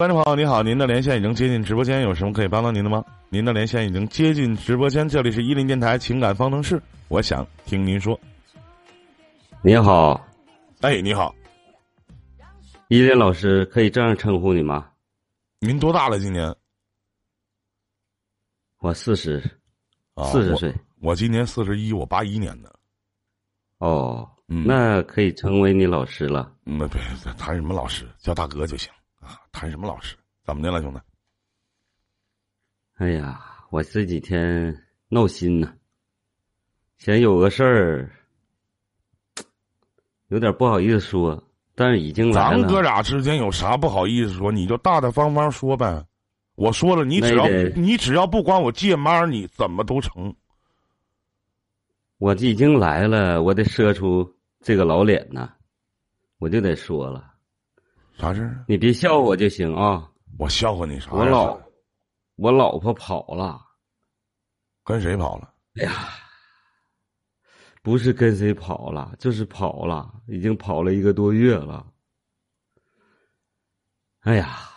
观众朋友，你好，您的连线已经接进直播间，有什么可以帮到您的吗？您的连线已经接进直播间，这里是伊林电台情感方程式，我想听您说。你好，哎，你好，伊林老师，可以这样称呼你吗？您多大了？今年？我四十，啊四十岁。我。我今年四十一，我八一年的。哦，嗯那可以成为你老师了。嗯，别别谈什么老师，叫大哥就行啊。谈什么老师？怎么的了，兄弟？哎呀，我这几天闹心呢，想有个事儿，有点不好意思说，但是已经来了。咱哥俩之间有啥不好意思说？你就大大方方说呗。我说了，你只要你只要不管我借妈，你怎么都成。我已经来了，我得射出这个老脸呐，我就得说了，啥事儿？你别笑我就行啊。我笑话你啥呀？我老我老婆跑了。跟谁跑了？哎呀，不是跟谁跑了，就是跑了，已经跑了一个多月了。哎呀，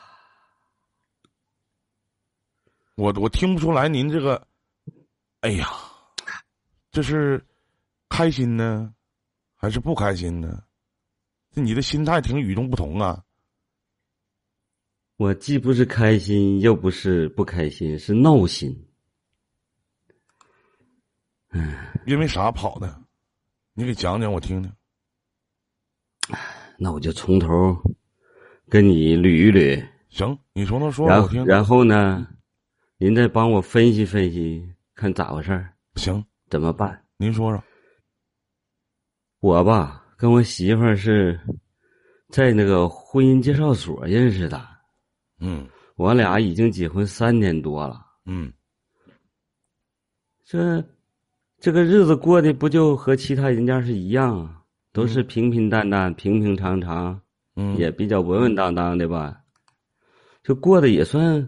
我我听不出来您这个，哎呀，这是开心呢，还是不开心呢？这你的心态挺与众不同啊。我既不是开心，又不是不开心，是闹心。因为啥跑的？你给讲讲我听听。那我就从头跟你捋一捋，行，你从头说然。后然后呢，您再帮我分析分析，看咋回事儿，行，怎么办？您说说。我吧，跟我媳妇儿是在那个婚姻介绍所认识的。嗯。我俩已经结婚三年多了，嗯。这这个日子过得不就和其他人家是一样啊？都是平平淡淡、平平常常，嗯，也比较稳稳当当的吧，就过得也算，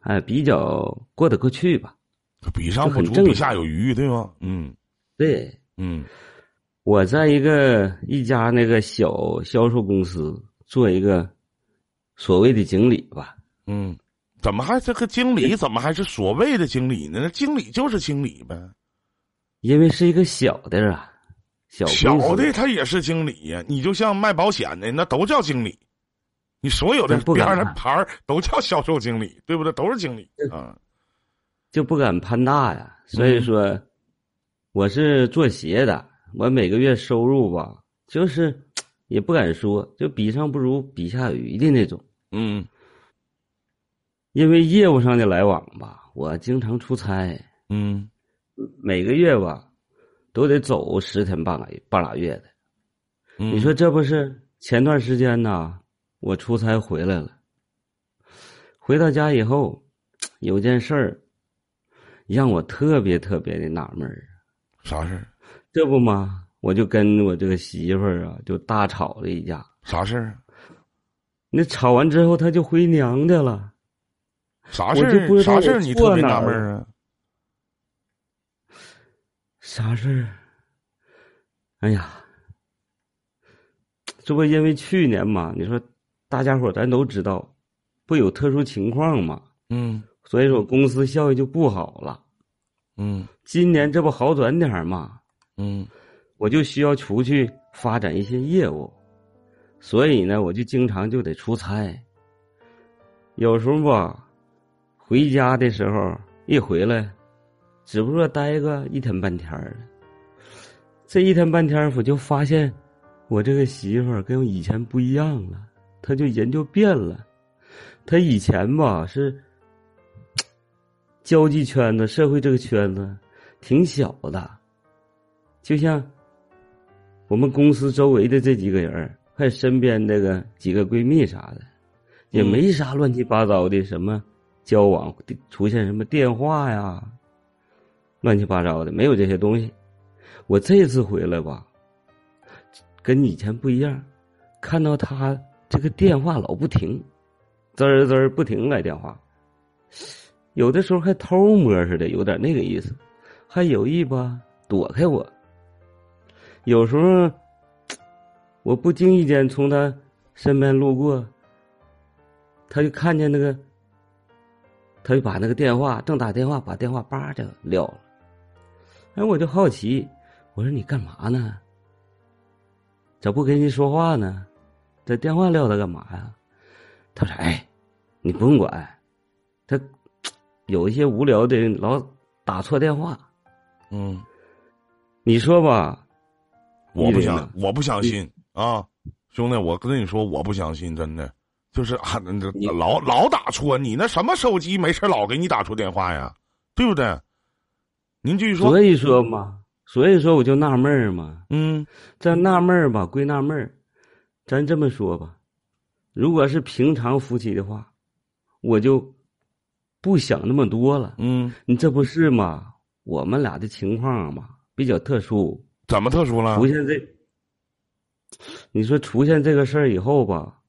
哎，比较过得过去吧。比上不足，正比下有余，对吗？嗯。对，嗯。我在一个一家那个小销售公司做一个所谓的经理吧。嗯，怎么还这个经理 怎么还是所谓的经理呢？那经理就是经理呗。因为是一个小的啊，小小的他也是经理呀，你就像卖保险的，那都叫经理。你所有的边上的牌儿都叫销售经理，对不对？都是经理啊。就不敢攀大呀。所以说，我是做鞋的，我每个月收入吧，就是也不敢说，就比上不如，比下有余的那种。嗯因为业务上的来往吧，我经常出差，嗯每个月吧，都得走十天半个半拉月的。嗯，你说这不是前段时间呐，我出差回来了，回到家以后，有件事儿让我特别特别的纳闷儿。啥事儿？这不嘛，我就跟我这个媳妇儿啊，就大吵了一架。啥事儿？那吵完之后，她就回娘家了。啥事儿？啥事儿？你特别纳闷儿啊？啥事儿？哎呀，这不因为去年嘛，你说大家伙儿咱都知道，不有特殊情况嘛，嗯所以说公司效益就不好了。嗯今年这不好转点儿嘛，嗯我就需要出去发展一些业务，所以呢，我就经常就得出差。有时候吧，回家的时候一回来，只不过待个一天半天儿。这一天半天儿，我就发现我这个媳妇儿跟我以前不一样了，她就人就变了。她以前吧是交际圈子、社会这个圈子挺小的，就像我们公司周围的这几个人，还有身边那个几个闺蜜啥的，也嗯没啥乱七八糟的什么交往，出现什么电话呀，乱七八糟的，没有这些东西。我这次回来吧，跟以前不一样，看到他这个电话老不停，滋儿滋儿不停来电话，有的时候还偷摸似的，有点那个意思，还有意吧躲开我。有时候我不经意间从他身边路过，他就看见那个，他就把那个电话正打电话，把电话叭就撂了。哎，我就好奇，我说你干嘛呢？咋不跟人说话呢？这电话撂他干嘛呀？他说：“哎，你不用管，他 有一些无聊的人老打错电话。嗯，你说吧，我不相我不相信啊，兄弟，我跟你说，我不相信，真的，就是老老打错，你那什么手机没事老给你打错电话呀，对不对？您继续说，所以说嘛，所以说我就纳闷儿嘛。嗯这纳闷儿吧，归纳闷儿，咱这么说吧，如果是平常夫妻的话，我就不想那么多了。嗯，你这不是嘛？我们俩的情况嘛比较特殊，怎么特殊了出？现这，你说出现这个事儿以后吧，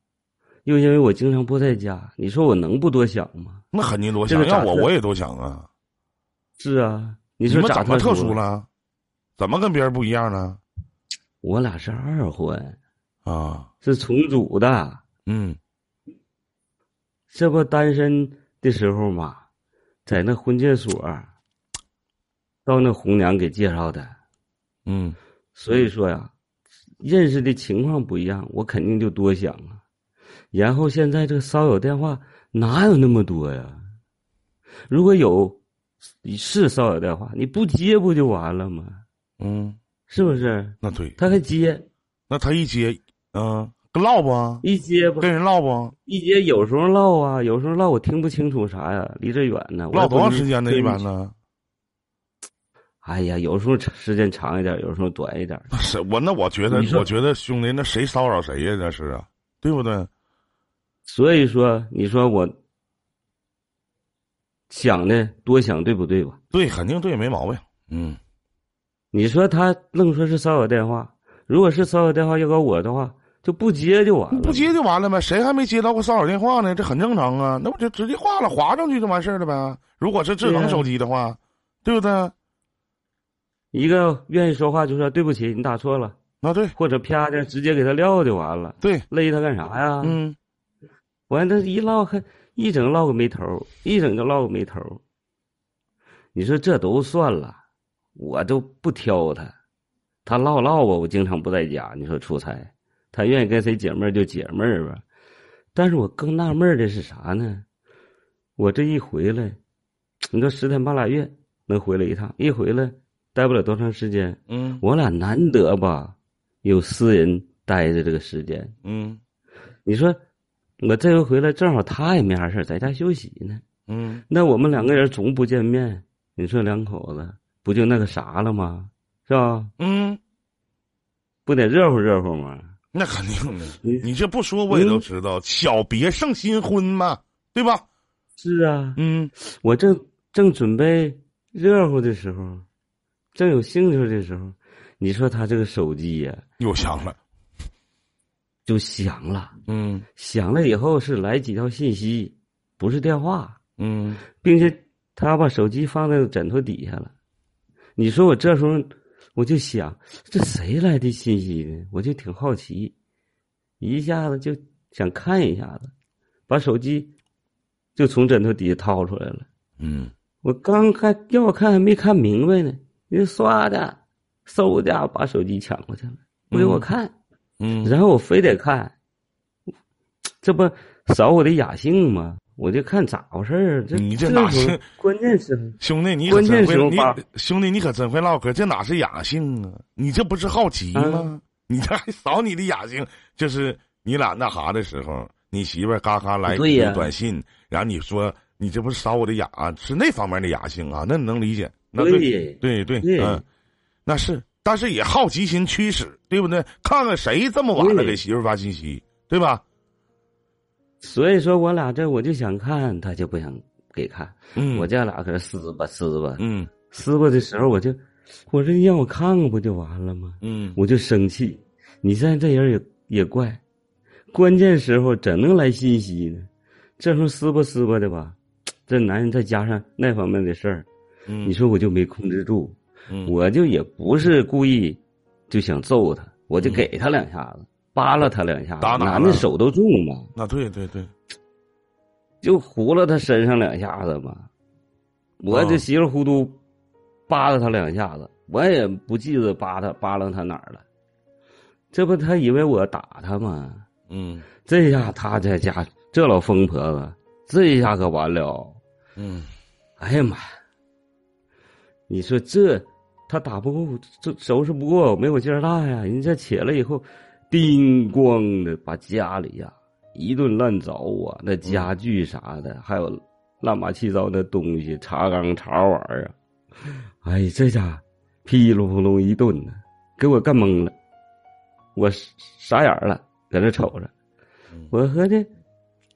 又因为我经常不在家，你说我能不多想吗？那肯定多想，要我我也多想啊。是啊，你你说怎么特殊殊？了？怎么跟别人不一样呢？我俩是二婚，啊，是重组的。嗯这不单身的时候嘛，在那婚介所，到那红娘给介绍的。嗯所以说呀，认识的情况不一样，我肯定就多想啊。然后现在这个骚扰电话哪有那么多呀？如果有，是骚扰电话，你不接不就完了吗？嗯，是不是？那对，他还接，那他一接，嗯、跟唠不？一接不，跟人唠不？一接有时候唠啊，有时候唠我听不清楚啥呀，离这远呢。我唠多长时间呢？一般呢？哎呀，有时候时间长一点，有时候短一点。那 是我那我觉得我觉得兄弟，那谁骚扰谁呀？这是啊，对不对？所以说，你说我想的多想对不对吧？对，肯定对，没毛病。嗯你说他愣说是骚扰电话，如果是骚扰电话要搞我的话，就不接就完了。不接就完了呗，谁还没接到过骚扰电话呢？这很正常啊，那不就直接挂了，划上去就完事儿了呗？如果是智能手机的话，对不对？一个愿意说话就说对不起，你打错了，那对或者啪的直接给他撂就完了，对，勒他干啥呀？嗯，完他一唠还一整唠个没头，一整就唠个没头。你说这都算了，我都不挑他，他唠唠吧，我经常不在家。你说出差，他愿意跟谁解闷就解闷吧。但是我更纳闷的是啥呢？我这一回来，你说十天半拉月能回来一趟，一回来待不了多长时间，嗯我俩难得吧有私人待着这个时间。嗯你说我这回回来正好他也没啥事儿在家休息呢，嗯，那我们两个人总不见面，你说两口子不就那个啥了吗？是吧？嗯，不得热乎热乎吗？那肯定的。你你这不说我也都知道，小别胜新婚嘛，对吧？是啊，嗯我正正准备热乎的时候，正有兴趣的时候，你说他这个手机呀、又响了。就响了，嗯响了以后是来几条信息，不是电话，嗯并且他把手机放在枕头底下了。你说我这时候我就想，这谁来的信息呢？我就挺好奇，一下子就想看一下子，把手机就从枕头底下掏出来了。嗯我刚看要看还没看明白呢，人唰的，嗖的把手机抢过去了，不给我看，嗯，然后我非得看，这不扫我的雅兴吗？我就看咋回事儿。这你这哪是关键时候？兄弟，你可关键真会，时候兄弟你可真会唠嗑，这哪是雅兴啊？你这不是好奇吗？嗯你这还扫你的雅兴，就是你俩那啥的时候，你媳妇儿嘎嘎来一个短信，然后你说你这不是扫我的雅，是那方面的雅兴啊？那你能理解？那对对对对，嗯，那是，但是也好奇心驱使，对不对？看看谁这么晚了给媳妇发信息，对吧？所以说我俩这我就想看，他就不想给看。嗯，我这俩搁这撕吧撕吧，嗯撕吧的时候我就，我说你让我看看不就完了吗？嗯我就生气，你现在这人也也怪，关键时候怎能来信息呢？这时候撕吧撕吧的吧，这男人再加上那方面的事儿，嗯，你说我就没控制住，嗯我就也不是故意就想揍他，我就给他两下子，扒拉他两下子，男的手都重嘛。那对对对，就糊了他身上两下子嘛。我这稀里糊涂扒拉他两下子，我也不记得扒他扒拉他哪儿了。这不他以为我打他吗？嗯这下他在家这老疯婆子，这一下可完了。嗯哎呀妈呀！你说这他打不过，这收拾不过，没我劲儿大呀！人家起来以后，叮咣的把家里呀一顿乱凿啊，那家具啥的，还有乱八七糟的东西，茶缸、茶碗啊，哎，这家噼里扑隆一顿呢，给我干懵了，我傻眼了，在那瞅着，我合计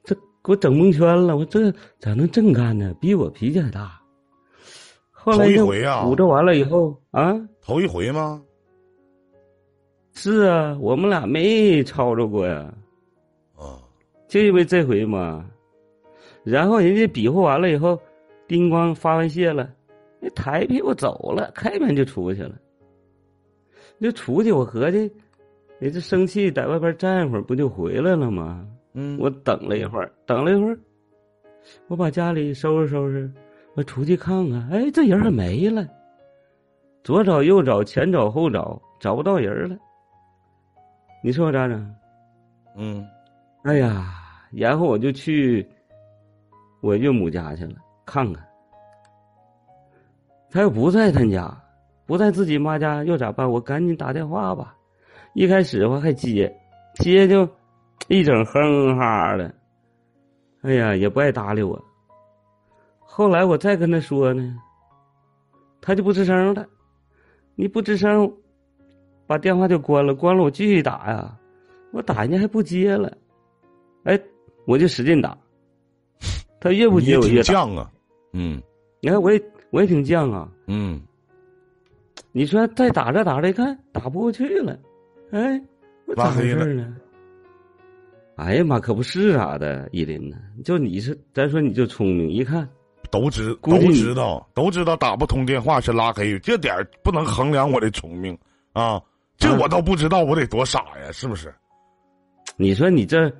这给我整蒙圈了，我这咋能这么干呢？比我脾气还大。后来头一就回啊捂着完了以后啊，头一回吗？是啊，我们俩没吵吵过呀，啊就因为这回嘛。然后人家比划完了以后，叮咣发完泄了，那抬屁股走了，开门就出去了。就出去，我合计，人家生气在外边站一会儿，不就回来了吗？嗯我等了一会儿，等了一会儿，我把家里收拾收拾，我出去看看，哎，这人还没了。左找右找，前找后找，找不到人了。你说我咋整？嗯哎呀，然后我就去我岳母家去了，看看。他又不在他家，不在自己妈家，又咋办？我赶紧打电话吧。一开始我还接，接就一整哼哈的，哎呀，也不爱搭理我。后来我再跟他说呢，他就不吱声了。你不吱声，把电话就关了，关了我继续打呀，我打人家还不接了，哎，我就使劲打，他越不接我越打。犟啊。嗯。你看我也我也挺犟啊，嗯。你说再打着打着，一看打不过去了，哎，我咋回事呢？哎呀妈，可不是啥的，依林呢，就你是咱说你就聪明，一看都知都知道，都知道打不通电话是拉黑，这点儿不能衡量我的聪明啊！这啊我都不知道，我得多傻呀，是不是？你说你这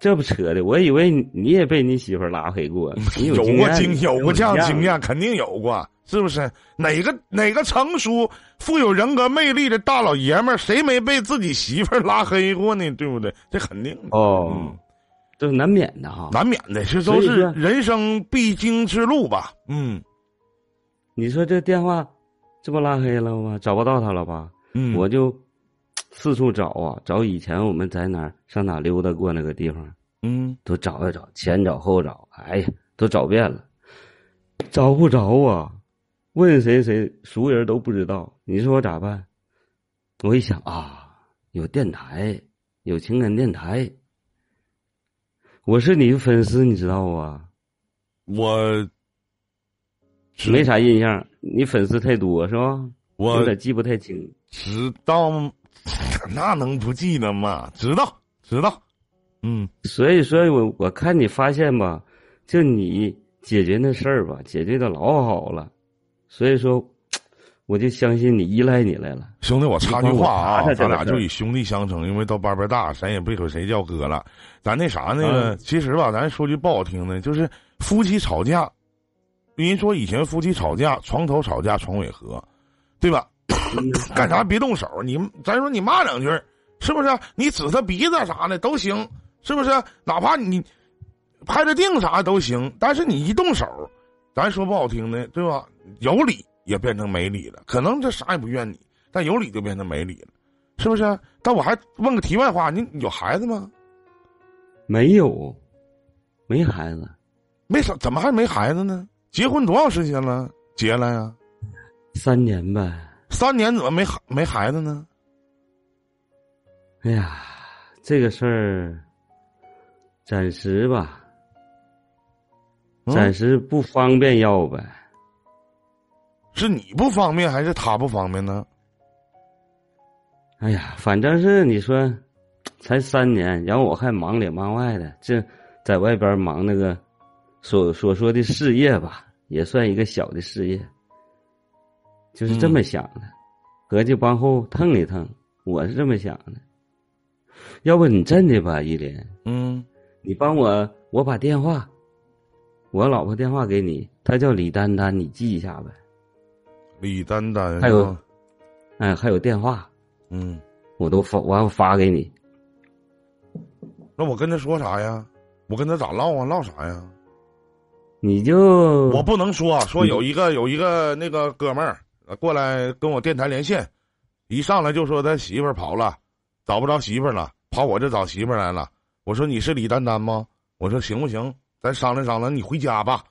这不扯的，我以为你你也被你媳妇儿拉黑过，你有过经有过这样经验，肯定有过，是不是？哪个哪个成熟、富有人格魅力的大老爷们儿，谁没被自己媳妇儿拉黑过呢？对不对？这肯定的，哦，嗯，这是难免的哈。难免的，这都是人生必经之路吧？嗯你说这电话这不拉黑了吗？找不到他了吧？嗯，我就四处找啊，找以前我们在哪儿上哪溜达过那个地方，嗯都找一找，前找后找，哎呀，都找遍了，找不着啊！问谁谁熟人都不知道，你说我咋办？我一想啊，有电台，有情感电台，我是你的粉丝，你知道不？我没啥印象，你粉丝太多是吧？我有点记不太清。知道，那能不记得吗？知道，知道。嗯所以说我我看你发现吧，就你解决那事儿吧，解决的老好了，所以说，我就相信你，依赖你来了。兄弟，我插句话啊，咱俩就以兄弟相称，因为都班班大，谁也别说谁叫哥了。咱那啥那个，嗯其实吧，咱说句不好听的，就是夫妻吵架，人说以前夫妻吵架，床头吵架床尾和，对吧？干啥别动手，你咱说你骂两句，是不是？你指他鼻子啥的都行，是不是？哪怕你拍着腚啥都行，但是你一动手，咱说不好听的，对吧？有理也变成没理了，可能这啥也不怨你，但有理就变成没理了，是不是？但我还问个题外话，你有孩子吗？没有，没孩子，没啥，怎么还没孩子呢？结婚多长时间了？结了呀？三年呗。三年怎么没孩没孩子呢？哎呀，这个事儿，暂时吧，嗯暂时不方便要呗。是你不方便还是他不方便呢？哎呀，反正是你说，才三年，然后我还忙里忙外的，这在外边忙那个所所说的事业吧，也算一个小的事业，就是这么想的，合计往后腾一腾，我是这么想的。要不你真的吧，依林，嗯你帮我，我把电话我老婆电话给你，她叫李丹丹，你记一下呗。李丹丹还有哎，还有电话，嗯，我都发，我要发给你。那我跟他说啥呀？我跟他咋唠啊？唠啥呀？你就我不能说说嗯有一个有一个那个哥们儿呃过来跟我电台连线，一上来就说他媳妇儿跑了，找不着媳妇儿了，跑我这找媳妇儿来了。我说你是李丹丹吗？我说行不行？咱商量商量，你回家吧。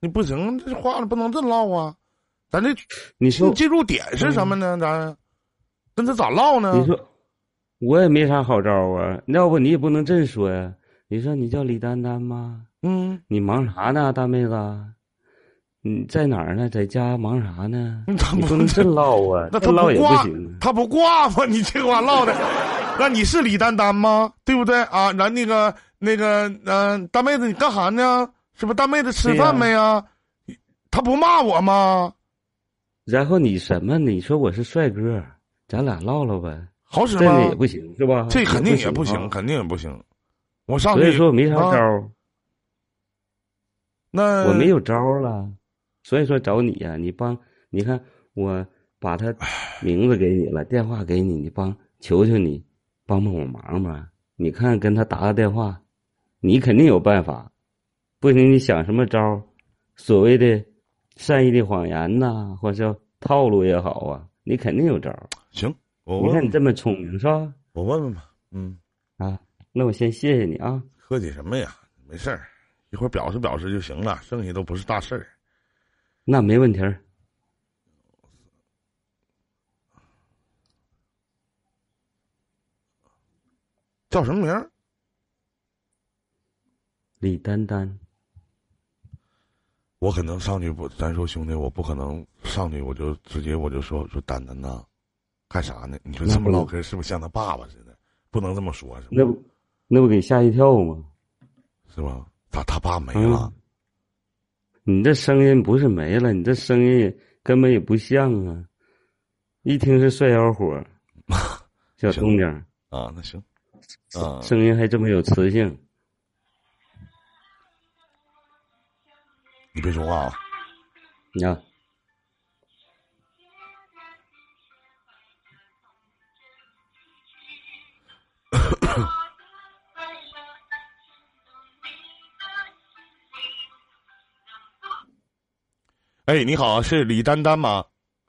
你不行，这话不能这唠啊。咱这你说进进入点是什么呢？咱跟他咋唠呢？你说，我也没啥好招啊。要不你也不能这么说呀。你说你叫李丹丹吗？嗯，你忙啥呢，大妹子？你在哪儿呢？在家忙啥呢？他不你不能这唠啊，那他唠也不挂行啊。他不挂吗？你这话唠的，那你是李丹丹吗？对不对啊？然那个那个嗯、呃大妹子你干啥呢？是不是大妹子吃饭没呀？他不骂我吗？然后你什么？你说我是帅哥，咱俩唠唠呗。好使吗这？也不行是吧？这肯定也不不行，啊肯定也不行。我上所以说我没啥招啊儿，那我没有招儿了。所以说找你呀、你帮你看我把他名字给你了，电话给你，你帮求求你帮帮我忙吧。你看跟他打个电话，你肯定有办法。不行，你想什么招儿？所谓的善意的谎言呐、或者叫套路也好啊，你肯定有招儿。行，我你看问你这么聪明是吧？我问问吧。嗯，啊，那我先谢谢你啊。客气什么呀？没事儿，一会儿表示表示就行了，剩下都不是大事儿。那没问题儿。叫什么名儿？李丹丹，我可能上去不，咱说兄弟，我不可能上去我就直接我就说说丹丹呐，干啥呢？你说这么唠嗑是不是像他爸爸似的？不能这么说，是吧？那不那不给吓一跳吗？是吧？他他爸没嗯了，你这声音不是没了，你这声音根本也不像啊！一听是帅小伙儿，小东家，啊，那行，啊，声音还这么有磁性。你别说话啊，你看，哎，你好，是李丹丹吗？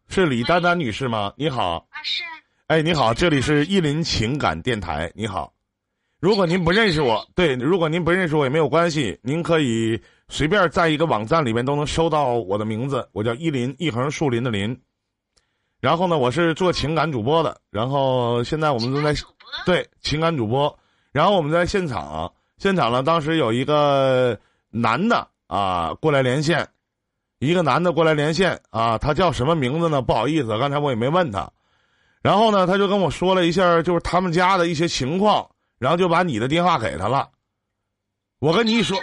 是李丹丹女士吗？你好，啊，是哎，你好，这里是意林情感电台，你好。如果您不认识我，对，如果您不认识我也没有关系，您可以随便在一个网站里面都能搜到我的名字，我叫依林，一横树林的林。然后呢，我是做情感主播的，然后现在我们正在对情感主播，然后我们在现场，现场呢，当时有一个男的啊过来连线，一个男的过来连线啊，他叫什么名字呢？不好意思，刚才我也没问他。然后呢，他就跟我说了一下，就是他们家的一些情况，然后就把你的电话给他了。我跟你一说？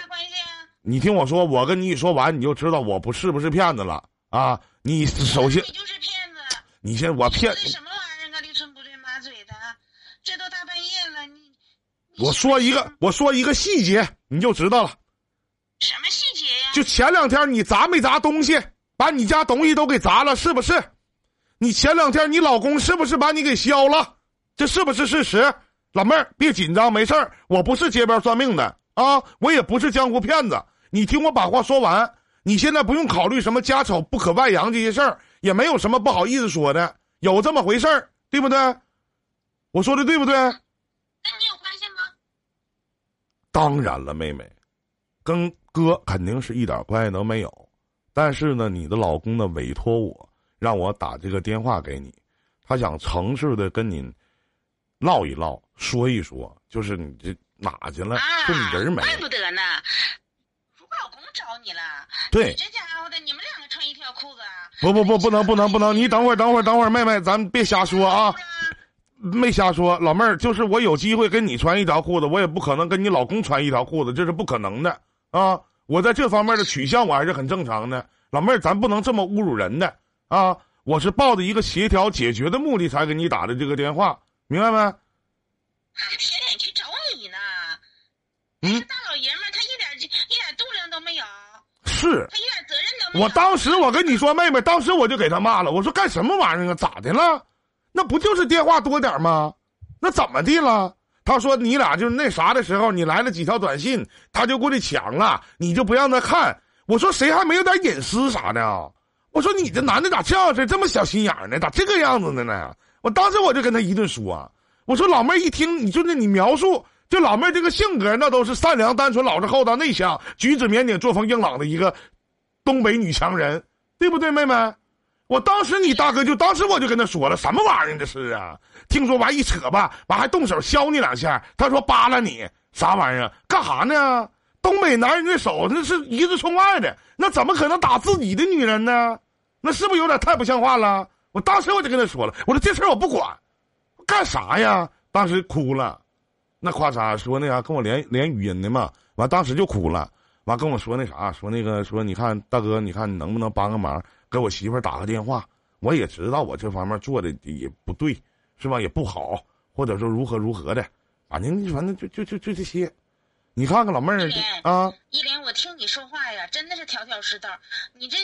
你听我说，我跟你一说完，你就知道我不是不是骗子了啊！你首先你，就是骗子，你先我骗你说的什么玩意儿啊？驴唇不对马嘴的，这都大半夜了，你你我说一个，我说一个细节，你就知道了。什么细节呀？就前两天你砸没砸东西，把你家东西都给砸了，是不是？你前两天你老公是不是把你给削了？这是不是事实？老妹儿别紧张，没事儿，我不是街边算命的啊，我也不是江湖骗子。你听我把话说完，你现在不用考虑什么家丑不可外扬这些事儿，也没有什么不好意思说的，有这么回事儿，对不对？我说的对不对？跟你有关系吗？当然了，妹妹，跟哥肯定是一点关系都没有。但是呢，你的老公呢委托我，让我打这个电话给你，他想诚实的跟你唠一唠，说一说，就是你这哪去了？啊，就你人没怪。不得呢。找你了，对你，这家伙的，你们两个穿一条裤子啊？不不不，不能不能不能，你等会儿等会儿等会儿，妹妹，咱别瞎说啊，没瞎说。老妹儿，就是我有机会跟你穿一条裤子，我也不可能跟你老公穿一条裤子，这是不可能的啊。我在这方面的取向我还是很正常的，老妹儿，咱不能这么侮辱人的啊！我是抱着一个协调解决的目的才给你打的这个电话，明白没？还有脸去找你呢？嗯这大老爷们儿他一点一点度量都没有。是。我当时我跟你说，妹妹，当时我就给他骂了，我说干什么玩意儿啊？咋的了？那不就是电话多点吗？那怎么的了？他说你俩就是那啥的时候，你来了几条短信，他就过去抢了，你就不让他看。我说谁还没有点隐私啥的啊？我说你这男的咋这样式，这么小心眼呢？咋这个样子的呢？我当时我就跟他一顿说，我说老妹儿一听你就那你描述，这老妹这个性格那都是善良、单纯、老实、厚道、内向、举止腼腆、作风硬朗的一个东北女强人，对不对，妹妹？我当时你大哥就当时我就跟他说了，什么玩意儿这是啊？听说完一扯吧，完还动手削你两下。他说扒拉你啥玩意儿？干啥呢？东北男人的手那是一字冲外的，那怎么可能打自己的女人呢？那是不是有点太不像话了？我当时我就跟他说了，我说这事儿我不管，干啥呀？当时哭了，那夸嚓说那啥跟我连连语音的嘛，完当时就哭了，完跟我说那啥，说那个说你看大哥，你看你能不能帮个忙，给我媳妇儿打个电话？我也知道我这方面做的也不对，是吧？也不好，或者说如何如何的，反正反正就就就就这些。你看看老妹儿啊，依莲，我听你说话呀，真的是条条是道。你这，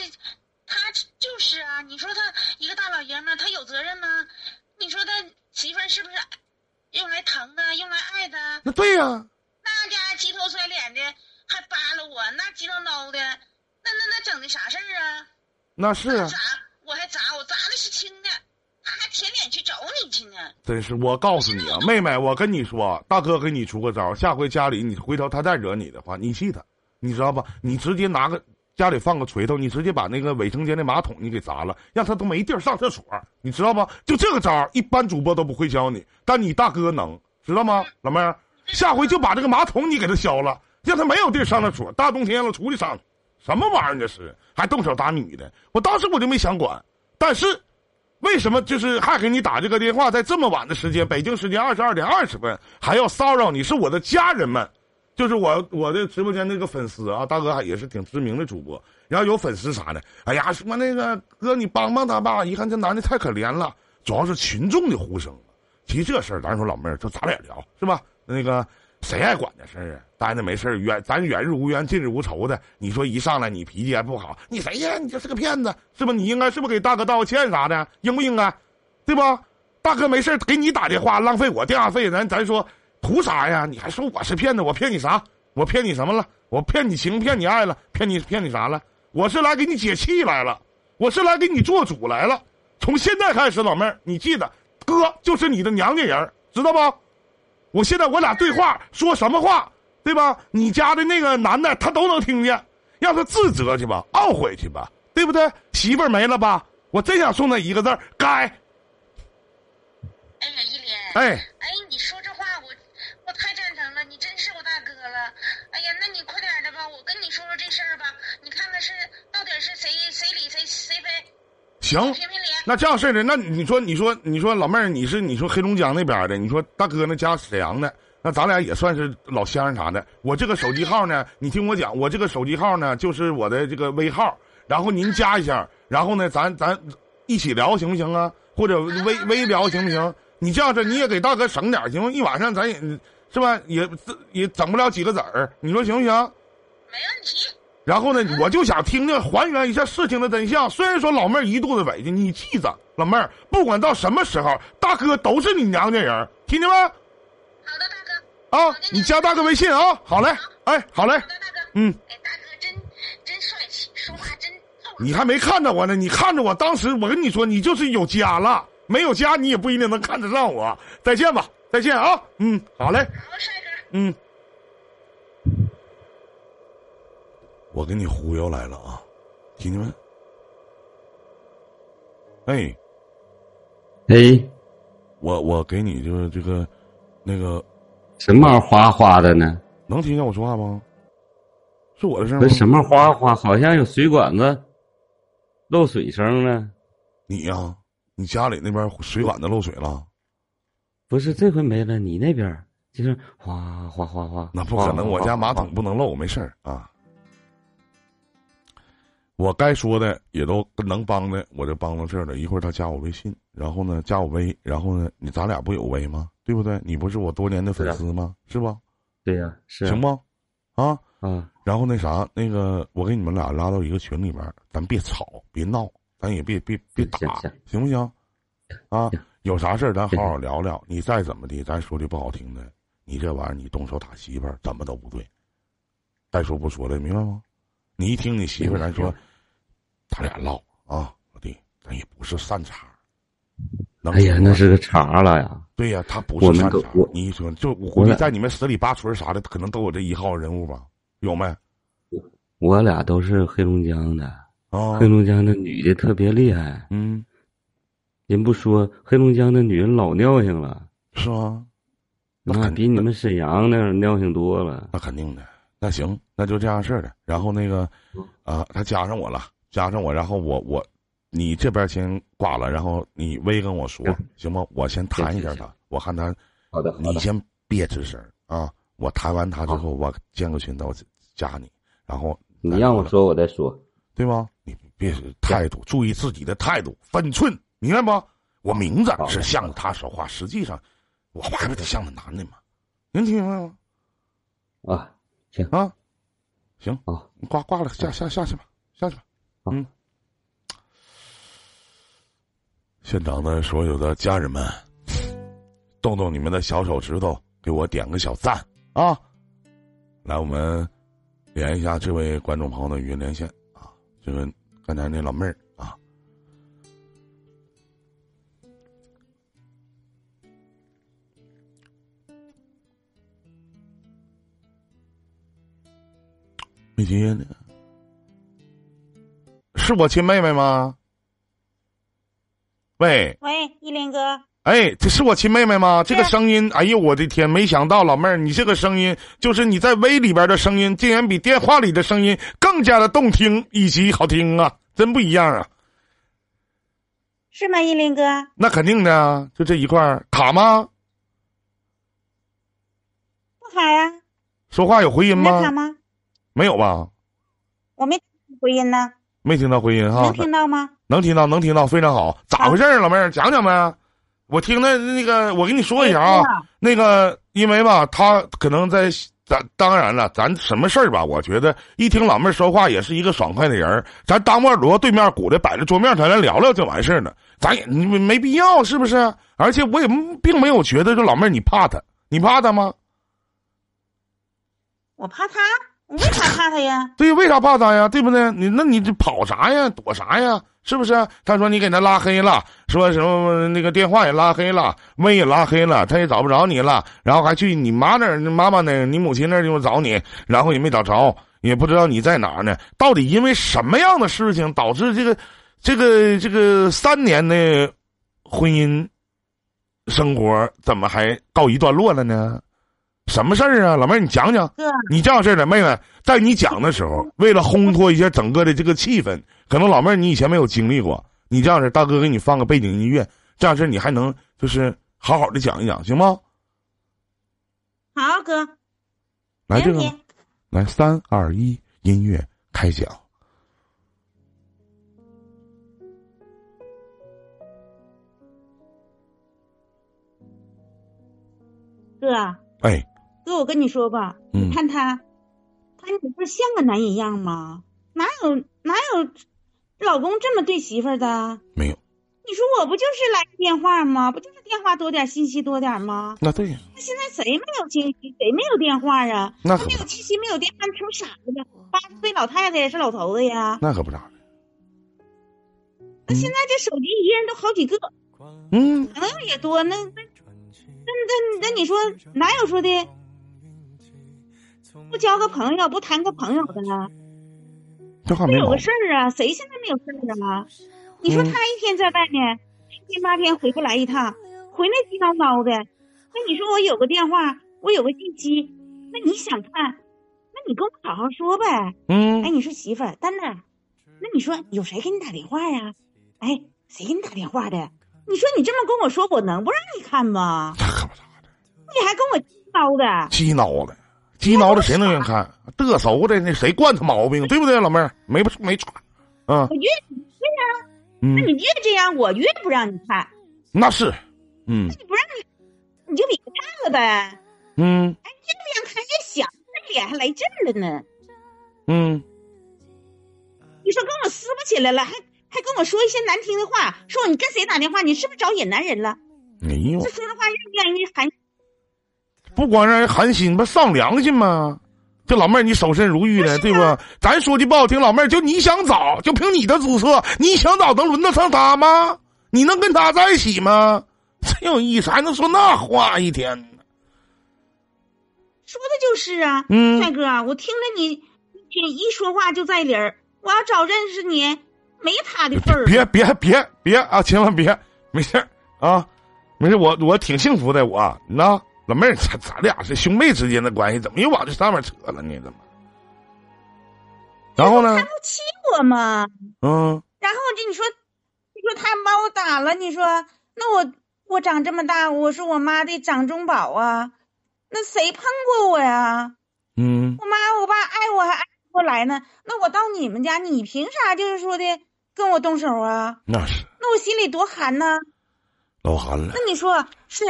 他就是啊。你说他一个大老爷们儿，他有责任吗？你说他媳妇儿是不是用来疼的，用来爱的？那对呀、那家伙鸡头甩脸的，还扒拉我，那急头挠的，那那那整的啥事儿啊？那是啊，砸我还砸我砸的是轻的，他还舔脸去找你去呢。真是我告诉你啊，妹妹，我跟你说，大哥给你出个招，下回家里你回头他再惹你的话，你气他，你知道吧？你直接拿个家里放个锤头，你直接把那个卫生间的马桶你给砸了，让他都没地儿上厕所，你知道吗？就这个招儿，一般主播都不会教你，但你大哥能，知道吗？老妹儿，下回就把这个马桶你给他削了，让他没有地儿上厕所，大冬天了出去上，什么玩意儿这是？还动手打女的，我当时我就没想管，但是。为什么就是还给你打这个电话，在这么晚的时间，北京时间二十二点二十分，还要骚扰你？是我的家人们，就是我我的直播间那个粉丝啊，大哥也是挺知名的主播，然后有粉丝啥的，哎呀，什么那个哥你帮帮他吧，一看这男的太可怜了，主要是群众的呼声。其实这事儿，咱说老妹儿就咱俩聊是吧？那个谁爱管这事儿啊？待着没事儿远咱远日无冤，近日无仇的。你说一上来你脾气还不好，你谁呀？你就是个骗子，是吧？你应该是不是给大哥道个歉啥的？应不应该？对吧？大哥没事儿给你打电话，浪费我电话费，咱咱说图啥呀？你还说我是骗子？我骗你啥？我骗你什么了？我骗你情，骗你爱了，骗你骗你啥了？我是来给你解气来了，我是来给你做主来了。从现在开始，老妹儿，你记得，哥就是你的娘家人，知道不？我现在我俩对话说什么话，对吧？你家的那个男的他都能听见，让他自责去吧，懊悔去吧，对不对？媳妇儿没了吧？我真想送他一个字儿，该。哎呀，一莲，哎，哎，你说这话我我太赞成了，你真是我大哥了。哎呀，那你快点的吧，我跟你说说这事儿吧，你看看是到底是谁谁理谁谁非，行，评评理。那这样式的，那你说，你说，你说，老妹儿，你是你说黑龙江那边的，你说大哥那家沈阳的，那咱俩也算是老乡啥的。我这个手机号呢，你听我讲，我这个手机号呢就是我的这个微号，然后您加一下，然后呢，咱咱一起聊行不行啊？或者微微聊行不行？你这样式你也给大哥省点行吗？一晚上咱也是吧，也也整不了几个子儿，你说行不行？没问题。然后呢，我就想听听还原一下事情的真相。虽然说老妹儿一肚子委屈，你记着，老妹儿，不管到什么时候，大哥都是你娘家人，听见没？好的，大哥。啊，你加大哥微信啊，好嘞，哎，好嘞，好的，大哥。嗯，哎，大哥真真帅气，说话真透。你还没看着我呢，你看着我，当时我跟你说，你就是有家了，没有家你也不一定能看得上我。再见吧，再见啊，嗯，好嘞，好，帅哥。嗯。我给你忽悠来了啊，听见没？哎，哎，我我给你就是这个，那个什么哗哗的呢？能听见我说话吗？是我的声吗？什么哗哗，好像有水管子漏水声呢。你呀、你家里那边水管子漏水了？不是这回没了，你那边就是哗哗哗哗。那不可能，我家马桶不能漏，没事儿啊。我该说的也都能帮的，我就帮到这儿了。一会儿他加我微信，然后呢加我微，然后呢你咱俩不有微吗？对不对？你不是我多年的粉丝吗？是吧？对呀、是啊行不？啊，啊，然后那啥，那个我给你们俩拉到一个群里边儿，咱别吵，别闹，咱也别别别打行不行？啊，有啥事儿咱好好聊聊。你再怎么的，咱说句不好听的，你这玩意儿你动手打媳妇儿，怎么都不对。该说不说的，明白吗？你一听你媳妇儿，咱说，他俩唠啊，老弟，咱也不是善茬儿。哎呀，那是个茬了呀！对呀，他不是善茬儿都我。你一说，就我估计在你们十里八村啥的，可能都有这一号人物吧？有没？我俩都是黑龙江的，啊黑，龙江的女的特别厉害。嗯，人不说黑龙江的女人老尿性了，是吗？那比你们沈阳那样尿性多了。那肯定的。那行，那就这样式儿的。然后那个，啊，他加上我了，加上我，然后我我，你这边先挂了，然后你微跟我说行行吗？我先谈一下他，我看他，好的，好的，你先别吱声啊。我谈完他之后，我建个群，我加你，然后你让我说，我再说。对吗？你别态度，注意自己的态度，分寸，明白不？我名字是向着他说话，实际上我话还不得向着男的吗？能听明白吗？啊，行啊，行，啊，你挂挂了，下下下去吧，下去吧。好嗯，现场的所有的家人们，动动你们的小手指头，给我点个小赞。啊！来，我们连一下这位观众朋友的语音连线。啊，这个刚才那老妹儿。啊，没接呢，是我亲妹妹吗？喂，喂，依林哥，哎，这是我亲妹妹吗？这个声音，哎呦我的天！没想到老妹儿，你这个声音，就是你在微里边的声音，竟然比电话里的声音更加的动听以及好听啊，真不一样啊！是吗？依林哥，那肯定的啊，就这一块儿卡吗？不卡呀、说话有回音吗卡吗？吗？没有吧？我没回音呢，没听到回音哈能？听到吗？能听到，能听到，非常好。咋回事儿，老妹儿，讲讲呗。我听的那个，我跟你说一下啊，那个，因为吧，他可能在咱当然了，咱什么事儿吧，我觉得一听老妹儿说话也是一个爽快的人儿，咱当面锣对面鼓的摆着桌面咱来聊聊就完事儿了，咱也没没必要，是不是？而且我也并没有觉得这老妹儿你怕他，你怕他吗？我怕他，你为啥怕他呀？对，为啥怕他呀？对不对？你那你这跑啥呀？躲啥呀？是不是？他说你给他拉黑了，说什么那个电话也拉黑了，微也拉黑了，他也找不着你了，然后还去你妈那儿、你妈妈那儿、你母亲那儿地方找你，然后也没找着，也不知道你在哪儿呢。到底因为什么样的事情导致这个、这个、这个三年的婚姻生活怎么还告一段落了呢？什么事儿啊，老妹儿，你讲讲。哥，你这样式儿的妹妹，在你讲的时候，为了烘托一下整个的这个气氛，可能老妹儿你以前没有经历过，你这样式儿，大哥给你放个背景音乐，这样式儿你还能就是好好的讲一讲，行吗？好哥，来这个。来三二一，音乐开讲。哥，哎，哥，我跟你说吧，嗯你看他，他你不是像个男人样吗？哪有哪有老公这么对媳妇儿的？没有，你说我不就是来个电话吗？不就是电话多点，信息多点吗？那对呀，那现在谁没有信息？谁没有电话啊？那没有信息，没有电话，成傻子了。八十岁老太太也是老头子呀。那可不咋的。那现在这手机一人都好几个，嗯，朋友也多，那那那那那你说哪有说的不交个朋友，不谈个朋友的呢？这话没有个事。儿啊？谁现在没有事儿啊？你说嗯他一天在外面，十天八天回不来一趟，回来急叨叨的。那你说我有个电话，我有个信息，那你想看，那你跟我好好说呗。嗯哎，嗯，你说媳妇儿，丹丹，那你说有谁给你打电话呀？哎，谁给你打电话的？你说你这么跟我说，我能不让你看吗？那可不咋的，你还跟我激叨的，鸡挠的，鸡挠的谁能愿意看？得瑟的那谁惯他毛病，对不对，老妹儿？没不没错，嗯我越对呀、嗯那，你越这样，我越不让你看。那是，嗯那你不让你，你就别看了呗。嗯，哎越不想看越想，那脸还来劲儿了呢。嗯，你说跟我撕巴起来了，还还跟我说一些难听的话，说你跟谁打电话？你是不是找野男人了？没有这，说的话让不让人寒？不光让人寒心，不丧良心吗？这老妹儿，你守身如玉的，对不？咱说句不好听，老妹儿，就你想找，就凭你的姿色，你想找能轮得上他吗？你能跟他在一起吗？真有意思，还能说那话一天呢？说的就是啊，嗯帅哥啊，我听着你你一说话就在理儿，我要早认识你，没他的份儿。别别别别啊！千万别，没事儿啊，没事，我我挺幸福的，我那老妹儿，咱咱俩是兄妹之间的关系，怎么又往这上面扯了呢？怎么？然后呢他？不气我吗？嗯，然后这你说，你说他把我打了，你说那我我长这么大，我是我妈的掌中宝啊，那谁碰过我呀？嗯，我妈我爸爱我还爱不过来呢，那我到你们家，你凭啥就是说的跟我动手啊？那是那我心里多寒呐！老寒了那。你说是，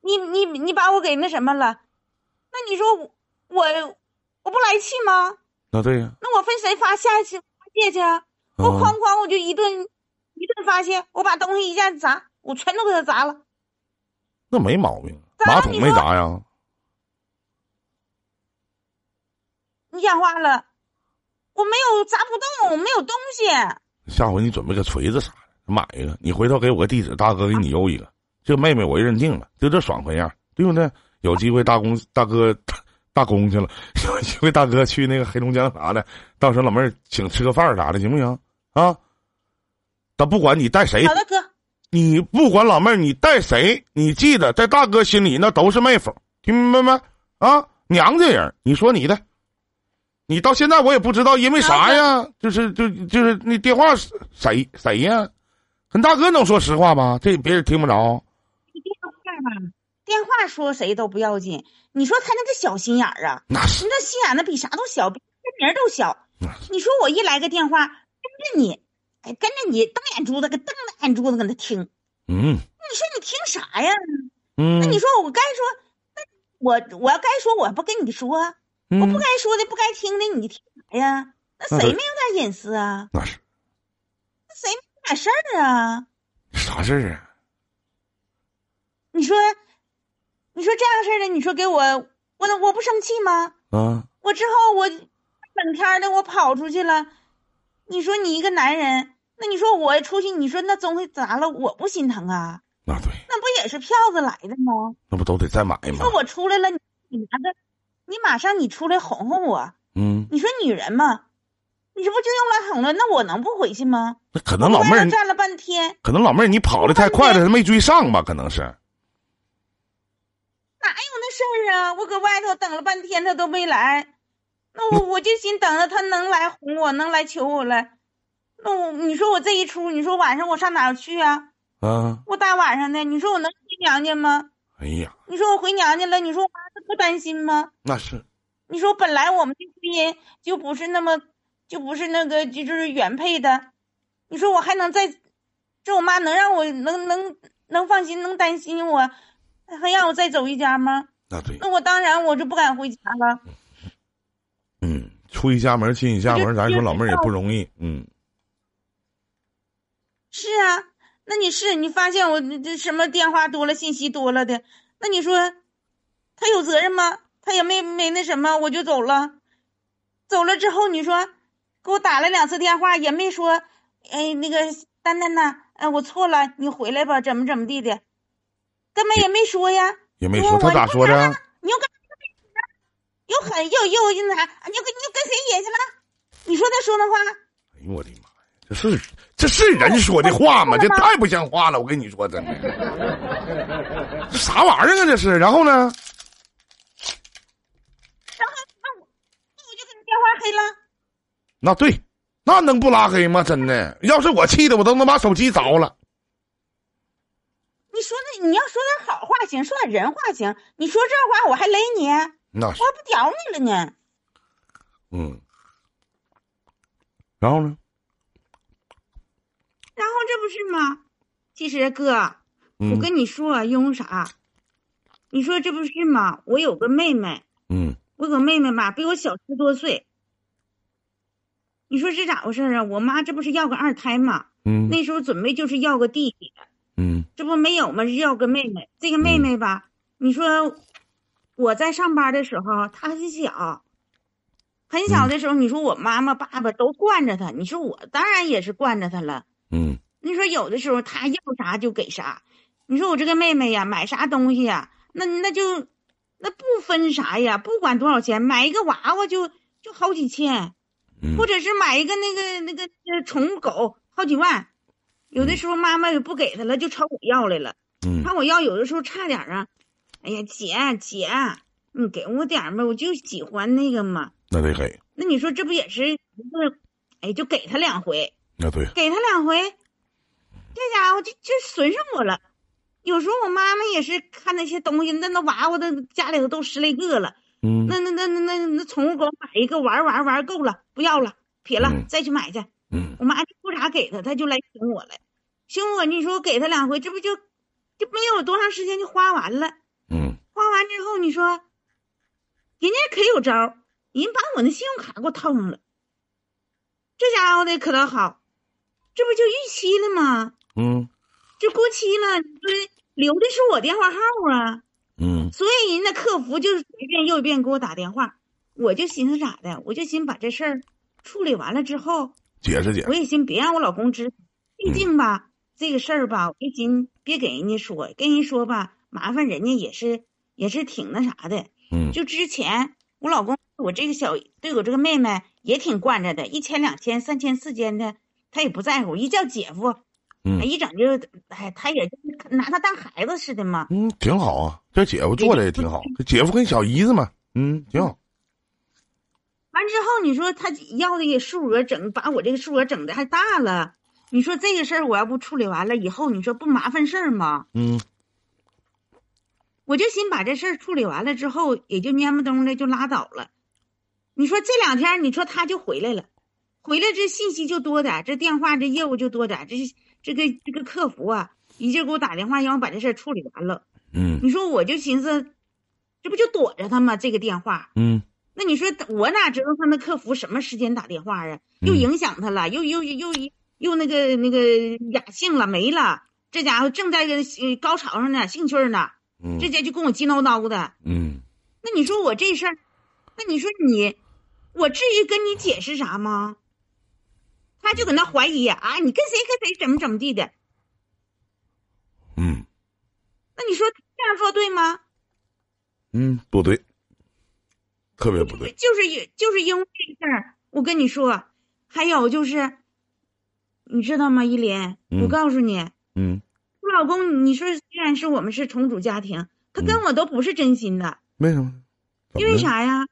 你你你把我给那什么了？那你说我我我不来气吗？那对呀、那我分谁发下去发泄去啊？我啊哐哐我就一顿一顿发泄，我把东西一下子砸，我全都给他砸了。那没毛病。马桶没砸呀？你讲话了，我没有砸不动，我没有东西。下回你准备个锤子啥的，买一个。你回头给我个地址，大哥给你邮一个。这妹妹我也认定了，就这爽快样，对不对？有机会大公大哥大公去了，有机会大哥去那个黑龙江啥的，到时候老妹儿请吃个饭啥的，行不行？啊？但不管你带谁好，的，哥，你不管老妹儿你带谁，你记得在大哥心里那都是妹夫，听明白没？啊，娘家人，你说你的，你到现在我也不知道因为啥呀，就是就就是那电话谁谁呀？跟大哥能说实话吗？这别人听不着。你电话说谁都不要紧。你说他那个小心眼儿啊，那是那心眼子比啥都小，比人名儿都小嗯。你说我一来个电话，跟着你，哎，跟着你瞪眼珠子，跟瞪着眼珠子搁那听。嗯你说你听啥呀？嗯，那你说我该说，那我我要该说，我不跟你说，我嗯不该说的、不该听的，你听啥呀？那谁没有点隐私啊？那是那谁没有点事儿啊？啥事儿啊？你说，你说这样式儿的，你说给我，我能我不生气吗？啊，我之后我整天的我跑出去了，你说你一个男人，那你说我出去，你说那东西砸了，我不心疼啊？那对，那不也是票子来的吗？那不都得再买吗你说？我出来了，你你拿着，你马上你出来哄哄我，嗯，你说女人嘛，你这不就用来哄了？那我能不回去吗？那可能老妹儿站了半天，可能老妹儿你跑的太快了，她没追上吧？可能是。哪有那事儿啊？我搁外头等了半天，他都没来，那我我就寻等着他能来哄我，能来求我来。那我你说我这一出，你说晚上我上哪儿去啊？啊，我大晚上的，你说我能回娘家吗？哎呀，你说我回娘家了，你说我妈她不担心吗？那是你说本来我们的婚姻就不是那么，就不是那个就就是原配的，你说我还能再，这我妈能让我能能能放心能担心我，还让我再走一家吗？那对，那我当然我就不敢回家了。嗯，出一家门进一家门，咱说老妹儿也不容易，嗯，是啊，那你是你发现我这这什么电话多了，信息多了的，那你说他有责任吗？他也没没那什么，我就走了。走了之后，你说给我打了两次电话，也没说，哎，那个丹丹呐，哎，我错了，你回来吧，怎么怎么地的，根本也没说呀。也没说他咋说的啊？你又跟又狠又又又那啥，你又跟你又跟谁野去了？你说他说那话，哎呦我的妈呀，这是这是人说的话吗？这太不像话了！我跟你说，真的，这啥玩意儿啊？这是？然后呢？然后那我那我就给你电话黑了。那对，那能不拉黑吗？真的，要是我气的，我都能把手机凿了。你说那你要说点好话行，说点人话行。你说这话我还勒你，我那是，还不屌你了呢。嗯。然后呢？然后这不是吗？其实哥，嗯我跟你说，因为啥？你说这不是吗？我有个妹妹，嗯我有个妹妹吧，比我小十多岁。你说这咋回事啊？我妈这不是要个二胎嘛？嗯那时候准备就是要个弟弟，嗯这不没有吗？要个妹妹。这个妹妹吧，你说我在上班的时候，她很小，很小的时候，你说我妈妈、爸爸都惯着她，你说我当然也是惯着她了。嗯你说有的时候她要啥就给啥，你说我这个妹妹呀，买啥东西呀，那那就那不分啥呀，不管多少钱，买一个娃娃就就好几千。嗯或者是买一个那个那个呃宠物狗好几万，有的时候妈妈也不给他了，就朝我要来了，嗯朝我要，有的时候差点儿啊，哎呀姐姐，你给我点儿吧，我就喜欢那个嘛。那得给，那你说这不也是不是，哎，就给他两回，那对，给他两回，这家伙就就损上我了。有时候我妈妈也是看那些东西，那那娃娃的家里头都十来个了。嗯那那那那那那宠物狗买一个玩玩玩够了，不要了，撇了，嗯再去买去。嗯我妈就不咋给他，他就来寻我来，寻我，你说我给他两回，这不就就没有多长时间就花完了。嗯花完之后，你说人家可有招儿，人把我那信用卡给我套上了，这家伙的可倒好，这不就逾期了吗？嗯这过期了，你说留的是我电话号啊。嗯所以人家客服就是一遍又一遍给我打电话，我就寻思咋的，我就寻思把这事儿处理完了之后，解释解释，我也寻别让我老公知，毕竟吧、这个事儿吧，我就寻别给人家说，跟人说吧，麻烦人家也是也是挺那啥的。嗯就之前我老公我这个小对我这个妹妹也挺惯着的，一千两千三千四千的他也不在乎，一叫姐夫，嗯哎一整就哎他也就拿他当孩子似的嘛。嗯，挺好啊，这姐夫做的也挺好，这姐夫跟小姨子嘛，嗯，挺好，完之后，你说他要的也数额整，把我这个数额整的还大了。你说这个事儿我要不处理完了以后，你说不麻烦事儿吗？嗯我就寻把这事儿处理完了之后，也就蔫不咚的就拉倒了。你说这两天，你说他就回来了，回来这信息就多点，这电话这业务就多点儿，这这个这个客服啊，一劲给我打电话，让我把这事儿处理完了。嗯你说我就寻思，这不就躲着他吗？这个电话，嗯那你说我哪知道他那客服什么时间打电话啊？又影响他了，又又又又又那个那个雅兴了没了，这家伙正在高潮上呢，兴趣呢，嗯这家就跟我叽叨叨的。嗯那你说我这事儿，那你说你，我至于跟你解释啥吗？他就搁那怀疑啊，你跟谁跟谁怎么怎么地的？嗯那你说这样做对吗？嗯，不对，特别不对，就是因就是因为这事儿，我跟你说，还有就是，你知道吗？依林，嗯我告诉你，嗯，我老公，你说虽然是我们是重组家庭，他跟我都不是真心的，为什么？因为？啥呀？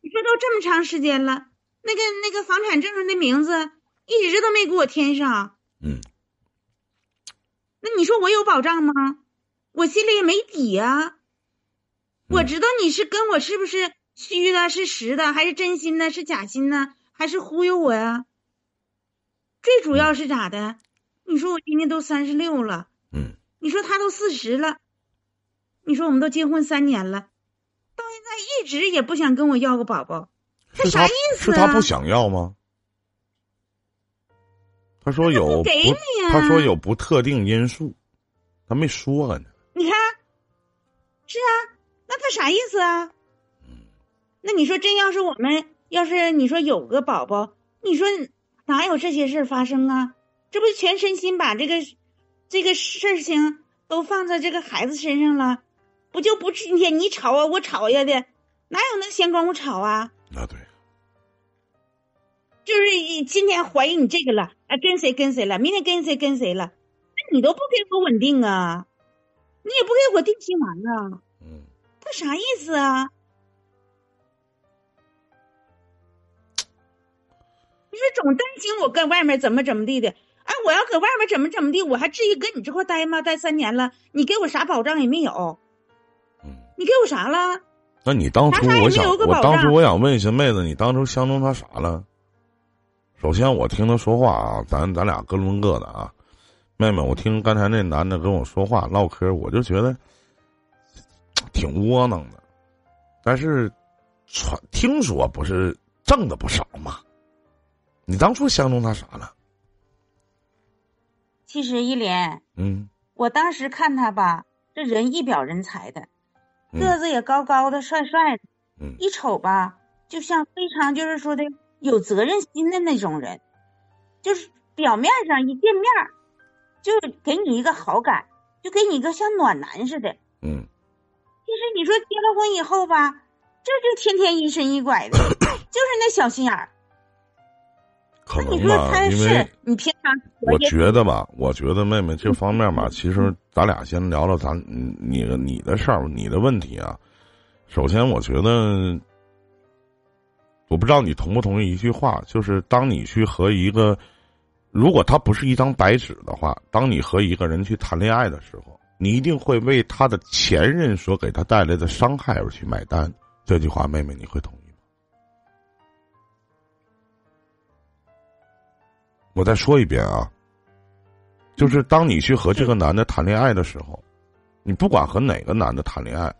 你说都这么长时间了，那个那个房产证上的名字一直都没给我添上，嗯那你说我有保障吗？我心里也没底呀、我知道你是跟我是不是虚的，是实的，还是真心的，是假心呢，还是忽悠我呀？最主要是咋的？你说我今年都三十六了，嗯你说他都四十了，你说我们都结婚三年了，到现在一直也不想跟我要个宝宝，他啥意思啊？是他不想要吗？他说有不给你呀他说有不特定因素，他没说呢。你看，是啊，那他啥意思啊？那你说真要是我们要是你说有个宝宝，你说哪有这些事儿发生啊？这不全身心把这个这个事情都放在这个孩子身上了，不就不今天你吵啊我吵呀的，哪有那闲工夫吵啊？那对，就是一今天怀疑你这个了，啊，跟谁跟谁了，明天跟谁跟谁了，那你都不给我稳定啊，你也不给我定心丸啊。嗯他啥意思啊？你说总担心我跟外面怎么怎么地的，哎，我要搁外面怎么怎么地，我还至于跟你这块待吗？待三年了，你给我啥保障也没有，嗯。你给我啥了？那你当初我想，我当初我想问一下妹子，你当初相中他啥了？首先我听他说话啊，咱咱俩各论各的啊。妹妹，我听刚才那男的跟我说话唠嗑，我就觉得挺窝囊的。但是传听说不是挣的不少吗？你当初相中他啥了？其实一莲，嗯我当时看他吧，这人一表人才的，嗯个子也高高的，帅帅的，嗯一瞅吧，就像非常就是说的有责任心的那种人，就是表面上一见面就给你一个好感，就给你一个像暖男似的。嗯，其实你说结了婚以后吧，这就天天疑神疑鬼的，就是那小心眼儿。可那你说能吧，他是因为你平常我觉得吧，我觉得妹妹这方面吧，其实咱俩先聊聊咱你你的你的事儿，你的问题啊。首先，我觉得，我不知道你同不同意一句话，就是当你去和一个，如果他不是一张白纸的话，当你和一个人去谈恋爱的时候，你一定会为他的前任所给他带来的伤害而去买单。这句话，妹妹你会同意吗？我再说一遍啊，就是当你去和这个男的谈恋爱的时候，你不管和哪个男的谈恋爱，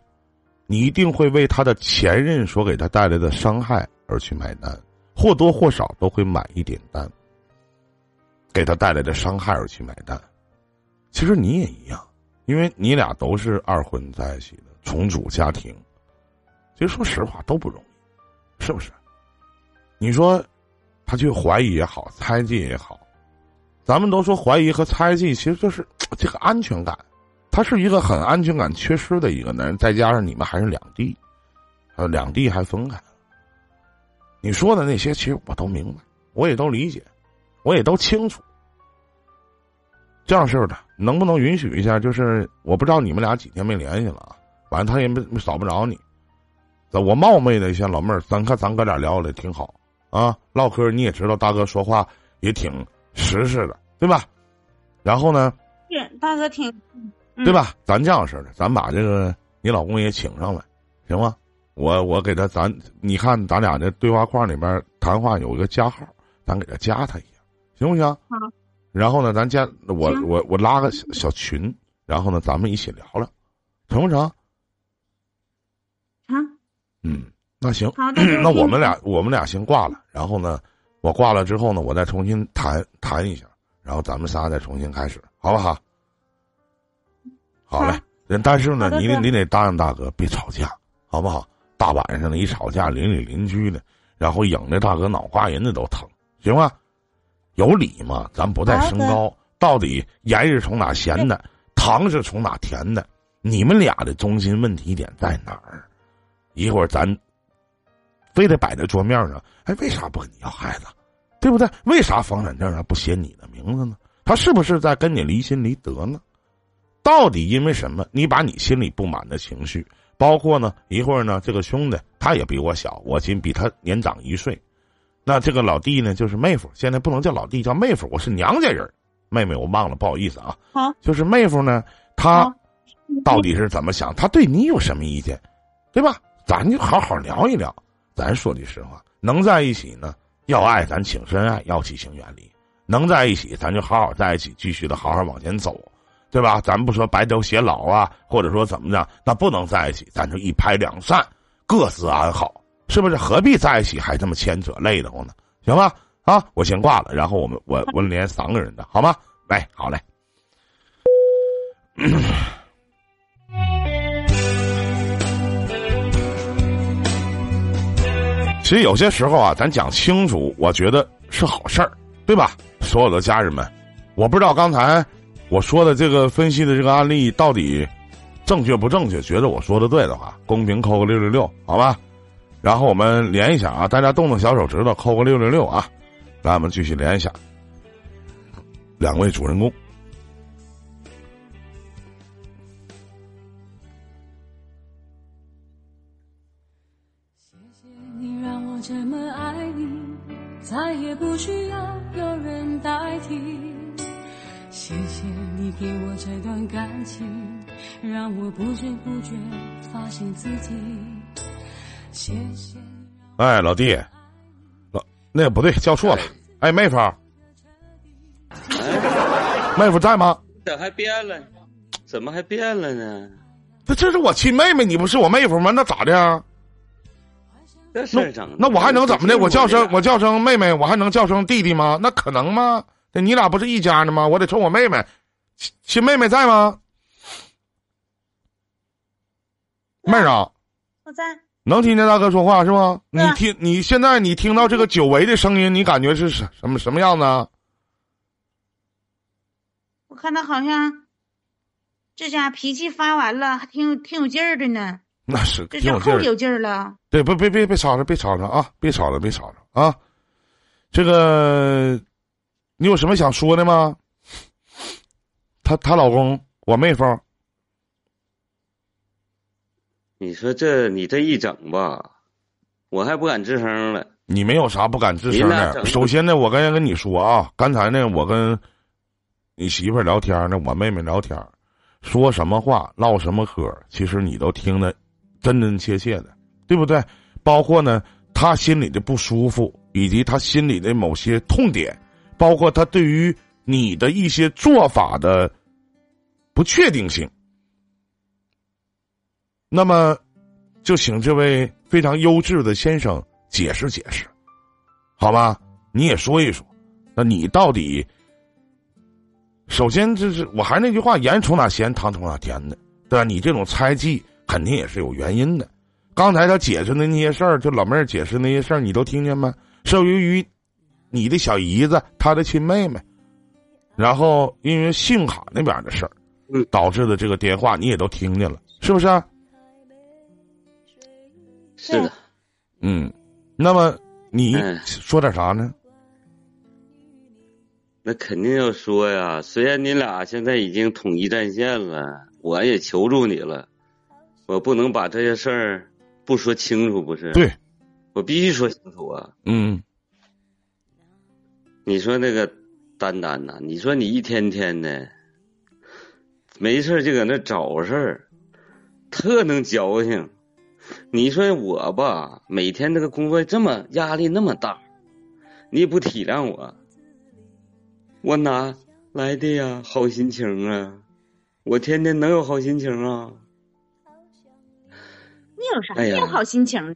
你一定会为他的前任所给他带来的伤害而去买单，或多或少都会买一点单，给他带来的伤害而去买单。其实你也一样，因为你俩都是二婚在一起的，重组家庭，其实说实话都不容易，是不是？你说他去怀疑也好，猜忌也好，咱们都说怀疑和猜忌，其实就是这个安全感。他是一个很安全感缺失的一个男人，再加上你们还是两地，呃，两地还分开。你说的那些，其实我都明白，我也都理解，我也都清楚。这样式的，能不能允许一下？就是我不知道你们俩几天没联系了啊，反正他也没没找不着你。我冒昧的一下，老妹儿，咱看咱哥俩聊的挺好啊，唠嗑你也知道，大哥说话也挺实实的，对吧？然后呢，是大哥挺，嗯对吧？咱这样式的，咱把这个你老公也请上来，行吗？我我给他，咱你看咱俩这对话框里边谈话有一个加号，咱给他加他一下，行不行？好。然后呢，咱加我我我拉个小小群，然后呢，咱们一起聊聊，成不成？啊，嗯，那行，那我们俩我们俩先挂了，然后呢，我挂了之后呢，我再重新谈谈一下，然后咱们仨再重新开始，好不好？好。嘞。但是呢，你得你得答应大哥别吵架，好不好？大晚上的一吵架，邻里邻居的，然后影的大哥脑瓜仁子都疼，行吗？有理吗？咱不带升高，到底盐是从哪咸的，糖是从哪甜的？你们俩的中心问题点在哪儿？一会儿咱非得摆在桌面上，哎，为啥不跟你要孩子？对不对？为啥房产证上不写你的名字呢？他是不是在跟你离心离德呢？到底因为什么？你把你心里不满的情绪，包括呢，一会儿呢，这个兄弟他也比我小，我仅比他年长一岁。那这个老弟呢，就是妹夫，现在不能叫老弟，叫妹夫，我是娘家人。妹妹，我忘了，不好意思啊。好，就是妹夫呢，他到底是怎么想？他对你有什么意见，对吧？咱就好好聊一聊。咱说句实话，能在一起呢，要爱咱请深爱，要弃请远离。能在一起，咱就好好在一起，继续的好好往前走，对吧？咱不说白头偕老啊，或者说怎么着，那不能在一起，咱就一拍两散，各自安好，是不是？何必在一起还这么牵扯，累得慌呢？行吧？啊，我先挂了，然后我们我我连三个人的好吗？来，好嘞。其实有些时候啊，咱讲清楚，我觉得是好事儿，对吧？所有的家人们，我不知道刚才我说的这个分析的这个案例到底正确不正确？觉得我说的对的话，公屏扣个六六六，好吧？然后我们连一下啊，大家动动小手指头，扣个六六六啊！来，我们继续连一下两位主人公。谢谢你让我这么爱你，再也不需要有人代替。谢谢你给我这段感情，让我不知不觉发现自己。谢谢哎，老弟，老那个不对，叫错了。哎，妹夫，妹夫在吗？咋还变了？怎么还变了呢？这这是我亲妹妹，你不是我妹夫吗？那咋的啊？那这事整那我还能怎么的？我叫声我我叫声妹妹，我还能叫声弟弟吗？那可能吗？那你俩不是一家的吗？我得冲我妹妹，亲亲妹妹在吗？妹儿啊，我在，能听见大哥说话是吗？你听，你现在你听到这个久违的声音，你感觉是什什么什么样子啊？我看他好像这家脾气发完了，还挺有挺有劲儿的呢，那是这挺有劲儿的。这后有劲儿了。对，别别别别吵吵，别吵吵啊！别吵了，别吵吵啊！这个，你有什么想说的吗？她她老公，我妹夫，你说这你这一整吧，我还不敢吱声了。你没有啥不敢吱声的。首先呢，我刚才跟你说啊，刚才呢，我跟你媳妇聊天呢，我妹妹聊天，说什么话，唠什么嗑，其实你都听得真真切切的，对不对？包括呢，她心里的不舒服，以及她心里的某些痛点，包括她对于你的一些做法的不确定性。那么，就请这位非常优质的先生解释解释，好吧？你也说一说，那你到底？首先，就是我还是那句话，盐从哪咸，糖从哪甜的，对吧？你这种猜忌肯定也是有原因的。刚才他解释的那些事儿，就老妹儿解释那些事儿，你都听见吗？是由于你的小姨子，她的亲妹妹，然后因为信用卡那边的事儿，嗯导致的这个电话，你也都听见了，是不是啊？是的，嗯，那么你嗯说点啥呢？那肯定要说呀。虽然你俩现在已经统一战线了，我也求助你了，我不能把这些事儿不说清楚，不是？对，我必须说清楚啊。嗯你说那个丹丹呐，你说你一天天的没事就搁那找事儿，特能矫情。你说我吧，每天这个工作这么压力那么大，你也不体谅我，我哪来的呀好心情啊？我天天能有好心情啊？你有啥有好心情呢？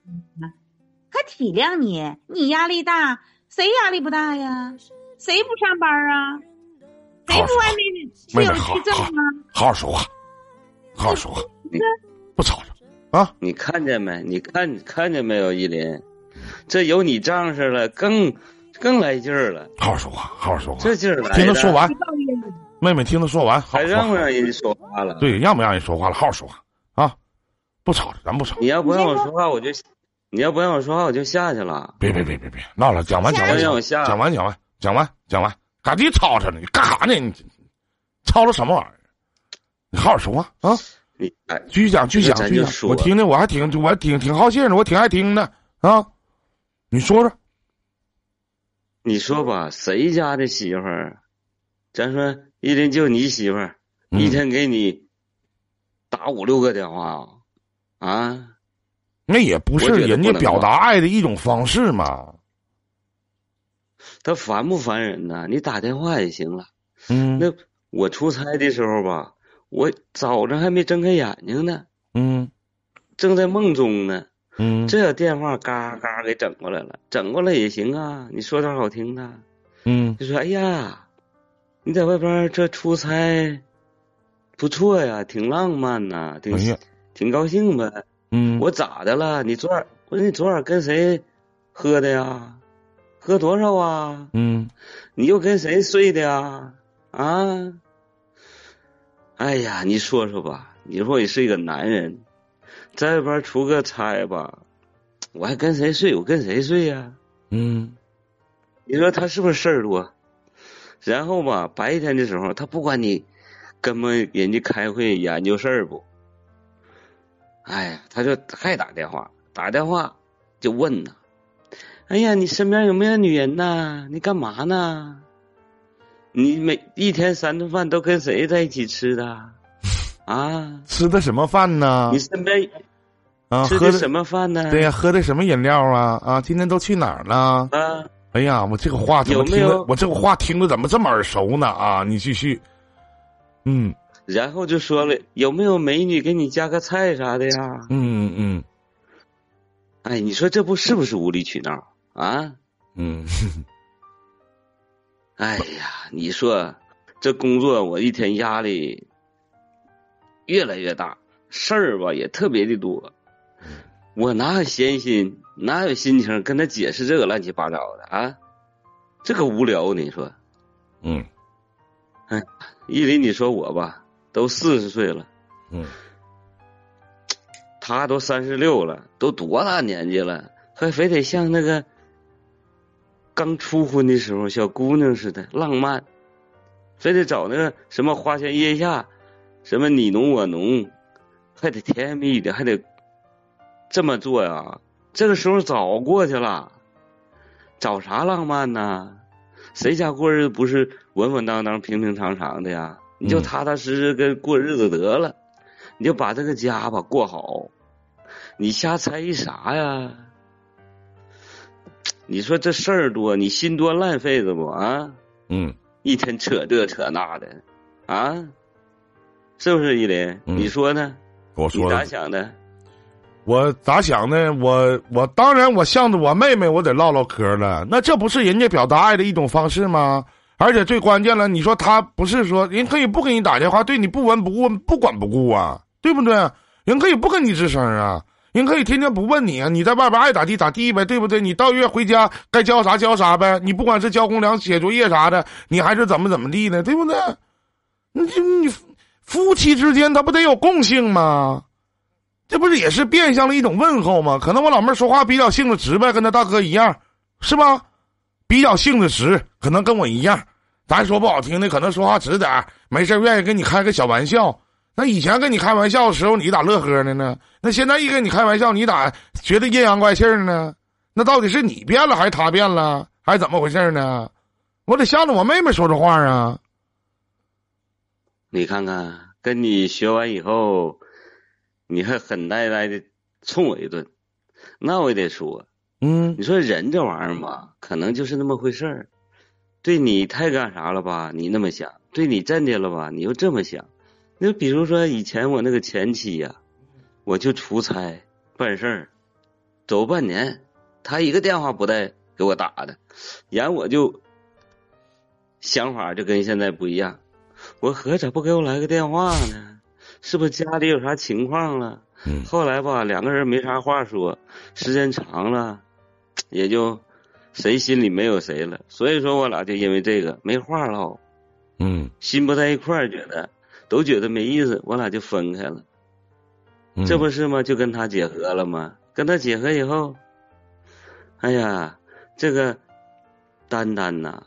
还体谅你？你压力大，谁压力不大呀？谁不上班啊？谁好不外面去有去挣啊？好好说话，好好说话，不吵吵啊！你看见没？你看看见没有，依林？这有你仗势了，更更来劲儿了，好好说话，好好说话。这劲儿来的。听他说完妹妹听他说完，好说话。让不让人说话了？对，让不让人说话了？好好说话啊！不吵了，咱不吵。你要不让我说话，我就你要不让我说话，我就下去了。别别别别别闹了，讲完讲完讲完讲完讲完讲完讲完，赶紧吵吵呢？你干啥呢？你吵吵什么玩意儿？你好好说话啊！你哎，继续讲，继续讲，继续说我听听，我还挺我还挺挺好信的，我挺爱听的啊。你说说，你说吧，谁家的媳妇儿？咱说一天就你媳妇儿，嗯一天给你打五六个电话啊？啊那也不是人家表达爱的一种方式嘛。他烦不烦人呢？你打电话也行了。嗯那我出差的时候吧，我早上还没睁开眼睛呢，嗯正在梦中呢。嗯这电话嘎嘎给整过来了，整过来也行啊。你说点好听的，嗯就说哎呀，你在外边这出差不错呀，挺浪漫呐，挺、哎挺高兴呗。嗯，我咋的了？你昨晚我说你昨晚跟谁喝的呀？喝多少啊？嗯你又跟谁睡的呀？啊？哎呀，你说说吧，你说你是一个男人，在外边出个差吧，我还跟谁睡？我跟谁睡呀、嗯你说他是不是事儿多？然后吧，白天的时候，他不管你跟不人家开会研究事儿不？哎呀，他就还打电话，打电话就问呐：“哎呀，你身边有没有女人呐？你干嘛呢？你每一天三顿饭都跟谁在一起吃的？啊？吃的什么饭呢你？身边啊，吃的什么饭呢？对呀、喝的什么饮料啊？啊，今天都去哪儿了？啊，哎呀，我这个话怎么听着？有我这个话听着怎么这么耳熟呢？啊，你继续。嗯然后就说了，有没有美女给你加个菜啥的呀？嗯嗯哎，你说这不是不是无理取闹啊？嗯，哎呀，你说这工作我一天压力越来越大，事儿吧也特别的多，我哪有闲心，哪有心情跟他解释这个乱七八糟的啊？这个无聊，你说？嗯哎依林，你说我吧，都四十岁了，嗯他都三十六了，都多大年纪了，还非得像那个刚初婚的时候小姑娘似的浪漫，非得找那个什么花前月下，什么你侬我侬，还得甜言蜜语的，还得这么做呀？这个时候早过去了，找啥浪漫呢？谁家过日子不是稳稳当当、平平常常的呀？你就踏踏实实跟过日子得了。你就把这个家吧过好，你瞎猜啥呀？你说这事儿多，你心多烂肺子不啊？嗯一天扯这扯那的，啊？是不是依林？嗯你说呢？我说你咋，想的？我咋想呢？我我当然我向着我妹妹，我得唠唠嗑了。那这不是人家表达爱的一种方式吗？而且最关键了，你说他不是说人可以不给你打电话，对你不闻不问、不管不顾啊，对不对？人可以不跟你吱声啊，人可以天天不问你啊，你在外边爱咋地咋地呗，对不对？你到月回家该交啥交啥呗，你不管是交公粮、写作业啥的，你还是怎么怎么地呢，对不对？你这你夫妻之间他不得有共性吗？这不是也是变相了一种问候吗？可能我老妹说话比较性子直呗，跟她大哥一样，是吧？比较性子直，可能跟我一样。咱说不好听的，可能说话直点儿没事愿意跟你开个小玩笑。那以前跟你开玩笑的时候，你咋乐呵的呢？那现在一跟你开玩笑，你咋觉得阴阳怪气儿呢？那到底是你变了，还是他变了，还是怎么回事呢？我得向着我妹妹说这话啊。你看看，跟你学完以后，你还狠呆呆的冲我一顿，那我也得说，嗯你说人这玩意儿嘛，可能就是那么回事儿。对你太干啥了吧？你那么想；对你真的了吧？你又这么想。那比如说以前我那个前妻呀、我就出差办事儿，走半年，他一个电话不带给我打的，然后我就想法就跟现在不一样。我合咋不给我来个电话呢？是不是家里有啥情况了？嗯后来吧，两个人没啥话说，时间长了，也就谁心里没有谁了。所以说我俩就因为这个没话唠，嗯心不在一块儿，觉得都觉得没意思，我俩就分开了。嗯，这不是吗？就跟他结合了吗？跟他结合以后，哎呀，这个丹丹呐，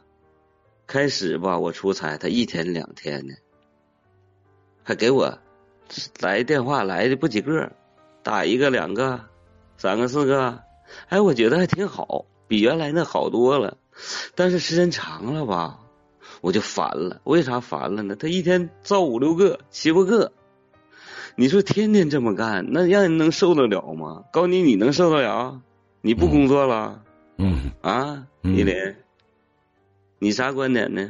开始吧，我出差，他一天两天的，还给我来电话来的不几个，打一个两个，三个四个，哎，我觉得还挺好，比原来那好多了。但是时间长了吧，我就烦了。为啥烦了呢？他一天造五六个、七八个，你说天天这么干，那让人能受得了吗？告诉你，你能受得了？你不工作了、嗯，啊？嗯依林，你啥观点呢？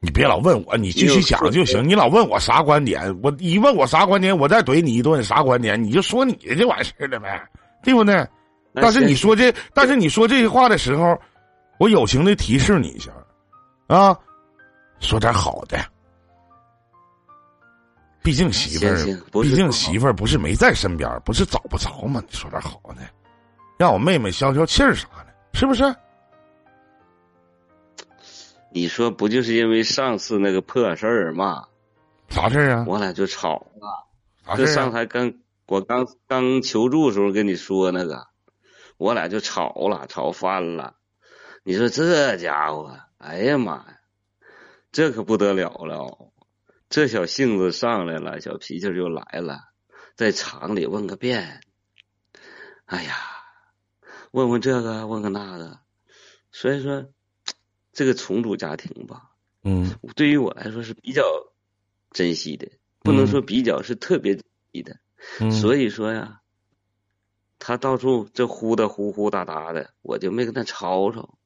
你别老问我，你继续讲就行。你老问我啥观点，我一问我啥观点，我再怼你一顿啥观点，你就说你的就完事儿了呗，对不对？但是你说这，但是你说这些话的时候，我友情的提示你一下，啊，说点好的。毕竟媳妇儿毕竟媳妇儿不是没在身边，不是找不着吗？你说点好的，让我妹妹消消气儿啥的，是不是？你说不就是因为上次那个破事儿嘛，啥事儿啊？我俩就吵了。啥就上？台刚我刚刚求助的时候跟你说那个，我俩就吵了，吵翻了。你说这家伙，哎呀妈呀，这可不得了了！这小性子上来了，小脾气就来了，在厂里问个遍。哎呀，问问这个，问个那个，所以说，这个重组家庭吧，嗯对于我来说是比较珍惜的，不能说比较，是特别珍惜的。嗯，所以说呀，他到处这呼的呼呼哒哒的，我就没跟他吵吵，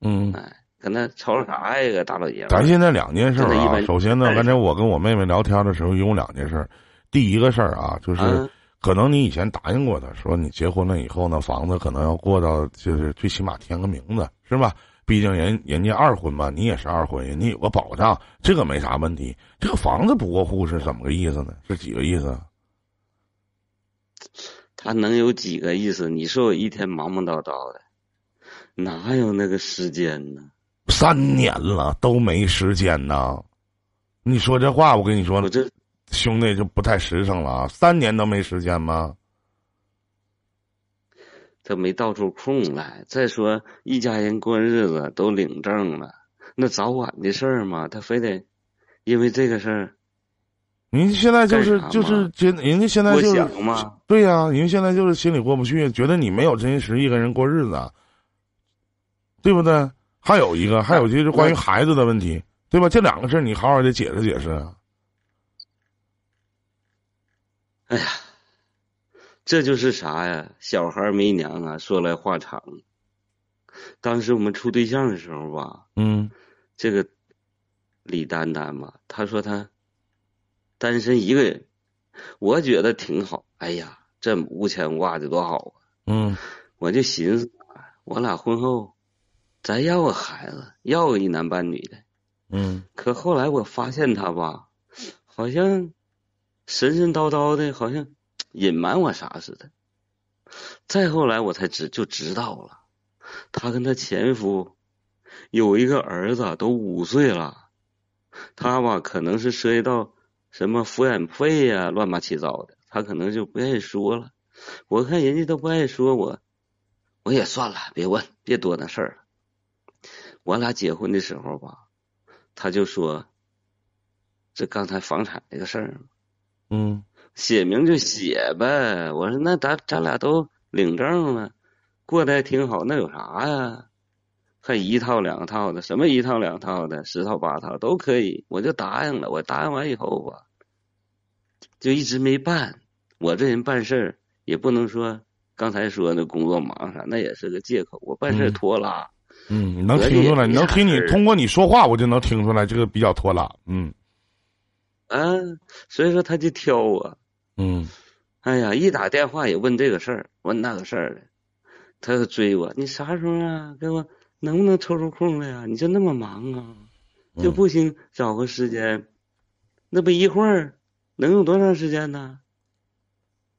嗯。哎，跟他吵吵啥呀，个大老爷们儿。咱现在两件事儿啊。首先呢，哎刚才我跟我妹妹聊天的时候，有两件事儿。第一个事儿啊，就是啊可能你以前答应过他说你结婚了以后呢，房子可能要过到就是最起码填个名字是吧？毕竟人人家二婚嘛，你也是二婚，人家有个保障，这个没啥问题。这个房子不过户是怎么个意思呢？是几个意思？他能有几个意思？你说我一天忙忙叨叨的，哪有那个时间呢？三年了都没时间呢，你说这话，我跟你说我这兄弟就不太实诚了啊！三年都没时间吗？他没到出空来。再说一家人过日子都领证了，那早晚的事儿嘛，他非得因为这个事儿人家现在就是就是觉得人家现在就是想嘛。对呀、人家现在就是心里过不去，觉得你没有真心实意跟人过日子，对不对？还有一个，还有就是关于孩子的问题，对吧？这两个事儿你好好的解释解释啊。哎呀，这就是啥呀？小孩没娘啊，说来话长。当时我们处对象的时候吧，嗯这个李丹丹嘛，她说她单身一个人，我觉得挺好。哎呀，这无牵无挂的多好啊！嗯我就寻思，我俩婚后咱要个孩子，要个一男半女的。嗯可后来我发现他吧，好像神神叨叨的，好像隐瞒我啥似的。再后来我才知就知道了，他跟他前夫有一个儿子，都五岁了。他吧可能是涉及到什么抚养费呀、乱八七糟的，他可能就不愿意说了。我看人家都不爱说我，我也算了，别问，别多那事儿了。我俩结婚的时候吧，他就说：“这刚才房产这个事儿，嗯写明就写呗。”我说：“那咱咱俩都领证了，过得还挺好，那有啥呀？还一套两套的，什么一套两套的，十套八套都可以。”我就答应了。我答应完以后吧，就一直没办。我这人办事儿也不能说刚才说那工作忙啥，那也是个借口。我办事拖拉。嗯，能听出来？能听你通过你说话，我就能听出来这个比较拖拉。嗯啊，所以说他就挑我。嗯哎呀，一打电话也问这个事儿，问那个事儿的，他就追我。你啥时候啊？给我能不能抽出空来呀、你就那么忙啊？就嗯不行找个时间？那不一会儿能用多长时间呢？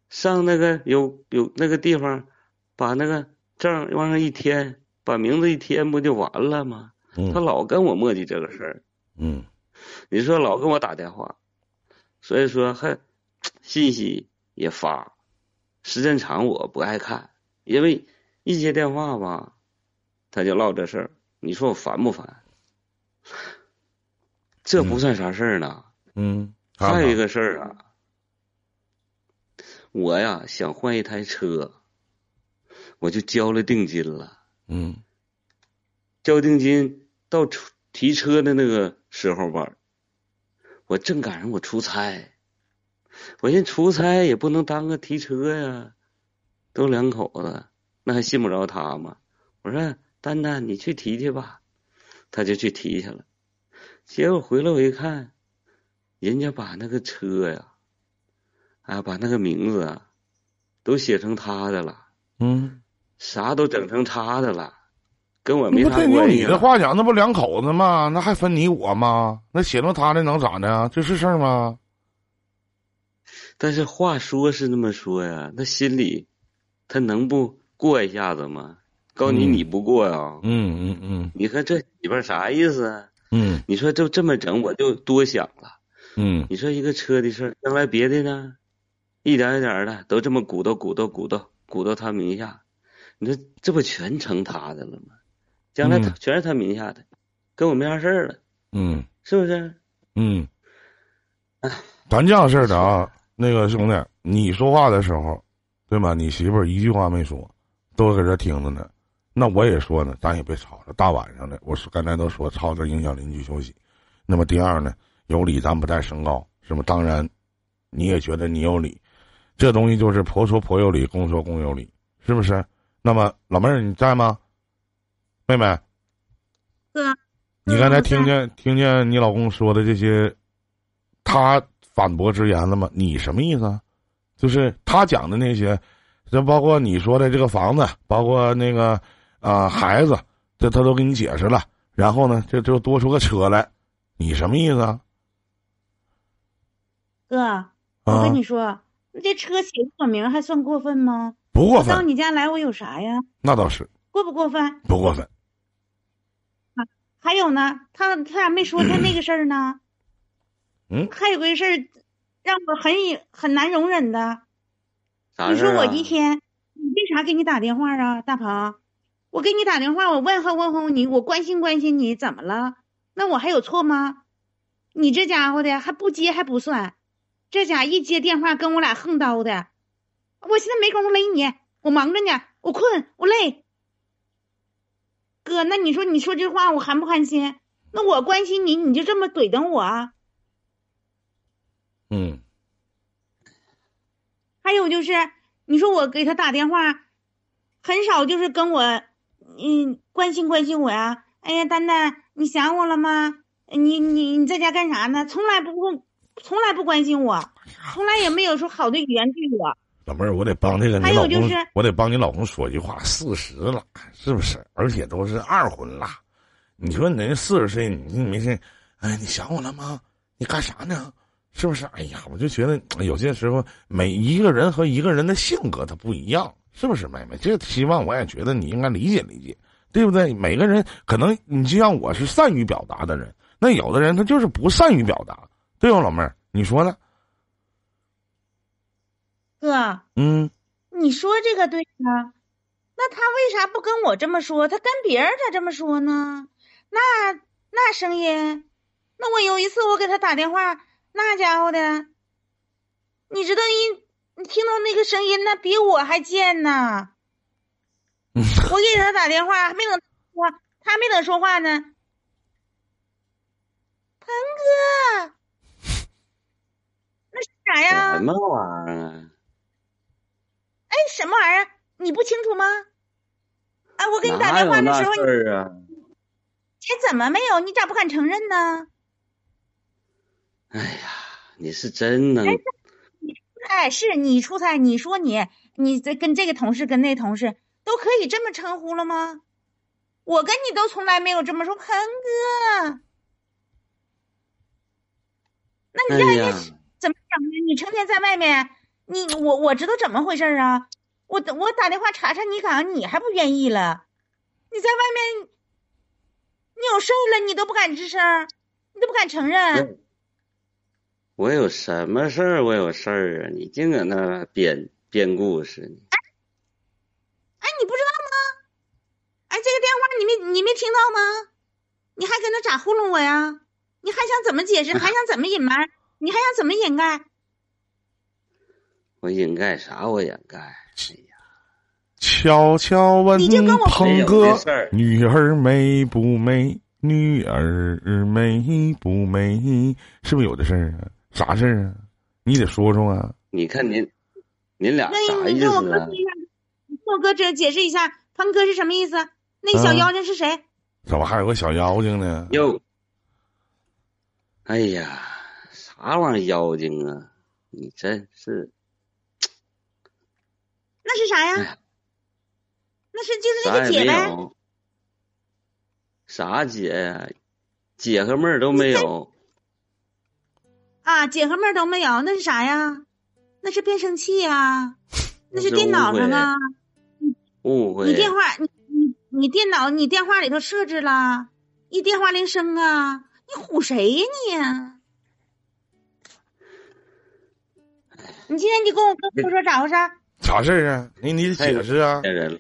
上那个有有那个地方，把那个证往上一填，把名字一填，不就完了吗？他嗯老跟我磨叽这个事儿。嗯你说老跟我打电话，所以说还信息也发，时间长我不爱看，因为一接电话吧，他就唠这事儿，你说我烦不烦？这不算啥事儿呢，嗯，还有一个事儿啊，我呀想换一台车，我就交了定金了。嗯。交定金到出提车的那个时候吧，我正赶上我出差，我寻思出差也不能耽搁提车呀，都两口子，那还信不着他吗？我说丹丹，你去提去吧，他就去提去了。结果回来我一看，人家把那个车呀，啊，把那个名字啊，都写成他的了，嗯，啥都整成他的了，跟我没不对，用关系了。你的话讲，那不两口子吗？那还分你我吗？那写成他的能咋的？这是事儿吗？但是话说是那么说呀，那心里他能不过一下子吗？告诉你嗯你不过呀、嗯嗯嗯你看这媳妇儿啥意思啊？嗯你说就这么整，我就多想了。嗯你说一个车的事儿，将来别的呢，一点一点的都这么鼓捣鼓捣鼓捣鼓捣他名下，你说这不全成他的了吗？将来他嗯全是他名下的，跟我没啥事儿了，嗯是不是？嗯，咱这样式儿的啊，那个兄弟，你说话的时候，对吗？你媳妇儿一句话没说，都搁这听着呢。那我也说呢，咱也别吵了。大晚上的，我说刚才都说吵着影响邻居休息。那么第二呢，有理咱不带升高，是吧？当然，你也觉得你有理，这东西就是婆说婆有理，公说公有理，是不是？那么老妹儿你在吗？妹妹，哥，你刚才听见听见你老公说的这些，他反驳之言了吗？你什么意思啊？就是他讲的那些，这包括你说的这个房子，包括那个啊、孩子，这他都给你解释了。然后呢，这就多出个车来，你什么意思啊？哥，啊我跟你说，你这车写我名还算过分吗？不过分，到你家来，我有啥呀？那倒是过不过分？不过分。啊还有呢，他他咋没说他 那个事儿呢？嗯还有个事儿让我很很难容忍的。你说我啥事儿啊一天，你为啥给你打电话啊，大鹏？我给你打电话，我问候问候你，我关心关心你，怎么了？那我还有错吗？你这家伙的还不接还不算，这家一接电话跟我俩横刀的，我现在没工夫勒你，我忙着呢，我困，我累。哥，那你说你说这话我寒不寒心？那我关心你，你就这么怼等我啊？嗯还有就是，你说我给他打电话，很少就是跟我，嗯，关心关心我呀。哎呀，丹丹，你想我了吗？你你你在家干啥呢？从来不问，从来不关心我，从来也没有说好的语言对我。老妹儿，我得帮这个你老公，就是我得帮你老公说句话，四十了，是不是？而且都是二婚了，你说你人四十岁，你你没事，哎，你想我了吗？你干啥呢？是不是？哎呀，我就觉得有些时候每一个人和一个人的性格他不一样，是不是，妹妹？这希望我也觉得你应该理解理解，对不对？每个人可能你就像我是善于表达的人，那有的人他就是不善于表达，对吧，老妹儿？你说呢？哥，嗯。你说这个对呀？那他为啥不跟我这么说？他跟别人咋这么说呢？那那声音，那我有一次我给他打电话，那家伙的，你知道一你听到那个声音，那比我还贱呢。嗯我给他打电话，还没等说，他还没等说话呢。鹏哥，那是啥呀？什么玩意儿什么玩意儿？你不清楚吗？哎，我给你打电话的时候，你怎么没有？你咋不敢承认呢？哎呀，你是真能哎，是你出差，你说你你这跟这个同事跟那同事都可以这么称呼了吗？我跟你都从来没有这么说，鹏哥。那你让人家，怎么想的？你成天在外面，你我我知道怎么回事儿啊。我我打电话查查你岗，你还不愿意了？你在外面，你有事儿了，你都不敢吱声，你都不敢承认。我有什么事儿？我有事儿啊！你净搁那编编故事呢。哎，你不知道吗？哎，这个电话你没你没听到吗？你还搁那咋糊弄我呀？你还想怎么解释？还想怎么隐瞒？你还想怎么掩盖？我掩盖啥？我掩盖。哎呀，悄悄问你就跟我鹏哥没有这事儿：“女儿美不美？女儿美不美？是不是有的事儿啊？啥事儿啊？你得说说啊！你看您，您俩那啥意你跟我思啊哥说？一下，你跟我哥这解释一下，鹏哥是什么意思？那个小嗯妖精是谁？怎么还有个小妖精呢？哟，哎呀，啥玩意儿妖精啊？你真是那是啥呀？那是就是那个姐呗。啥姐呀？姐和妹儿都没有。啊，姐和妹儿都没有，那是啥呀？那是变声器呀，那是是电脑上啊。误会。你电话，你你你电脑，你电话里头设置了一电话铃声啊！你唬谁呀你？你今天你跟我哥说说咋回事？啥事儿啊？你你得解释啊！骗人了，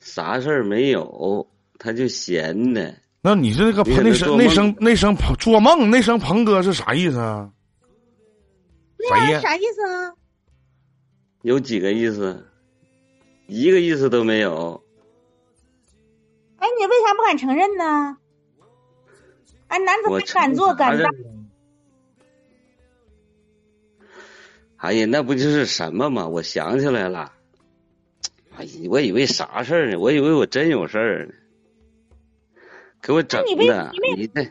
啥事儿没有，他就闲的。那你这个你可那声那声那声鹏做梦那声鹏哥是啥意思啊？啥意思啊？有几个意思？一个意思都没有。哎，你为啥不敢承认呢？哎，男子我汉敢做敢当。。哎呀，那不就是什么吗？我想起来了。哎呀，我以为啥事儿呢？我以为我真有事儿呢。给我整的你为，你这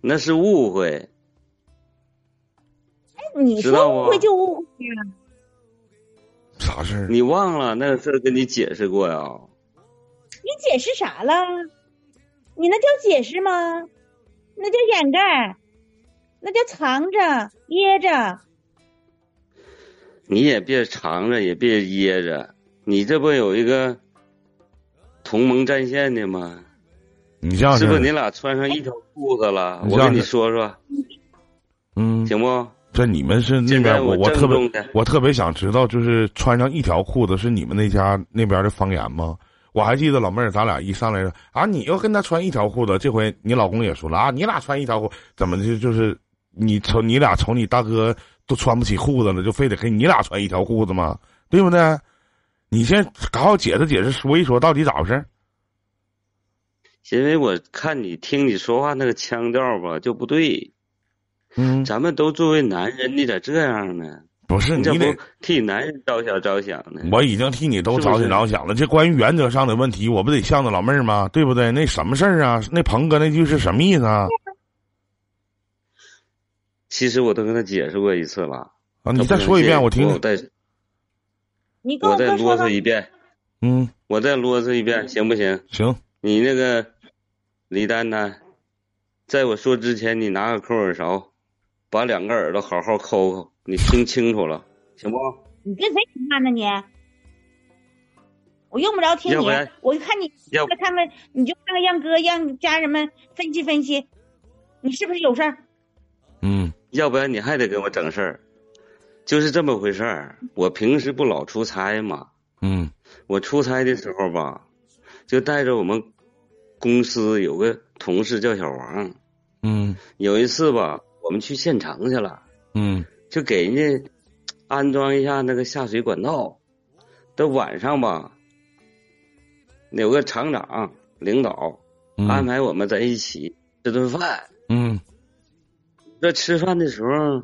那是误会。你说误会就误会呀。啥事儿？你忘了那个事儿跟你解释过呀？你解释啥了？你那叫解释吗？那叫掩盖，那就藏着掖着。你也别藏着，也别掖着，你这不有一个同盟战线的吗？你这样是不是你俩穿上一条裤子了？我跟你说说，嗯，行不？这你们是那边，我我特别我特别想知道，就是穿上一条裤子是你们那家那边的方言吗？我还记得老妹儿，咱俩一上来说啊，你要跟他穿一条裤子，这回你老公也说了啊，你俩穿一条裤，怎么就就是你瞅你俩瞅你大哥都穿不起裤子了，就非得给你俩穿一条裤子吗？对不对？你先好好解释解释，说一说到底咋回事？因为我看你听你说话那个腔调吧就不对，嗯，咱们都作为男人，你咋这样呢？不是你得，替男人着想着想呢？我已经替你都着想着想了。这关于原则上的问题，我不得向着老妹儿吗？对不对？那什么事儿啊？那鹏哥那句是什么意思啊？其实我都跟他解释过一次了。啊，你再说一遍，我听听。我再你跟哥我再啰嗦一遍，嗯，我再啰嗦一遍，行不行？行，你那个李丹丹，在我说之前，你拿个抠耳勺，把两个耳朵好好抠抠，你听清楚了，行不？你跟谁谈判呢你？我用不着听你我看你要看他们，你就看看让哥让家人们分析分析，你是不是有事儿？嗯要不然你还得给我整事儿，就是这么回事儿。我平时不老出差嘛，嗯我出差的时候吧，就带着我们公司有个同事叫小王，嗯有一次吧，我们去县城去了。嗯就给人家安装一下那个下水管道。到晚上吧，有个厂长领导嗯，安排我们在一起吃顿饭。嗯这吃饭的时候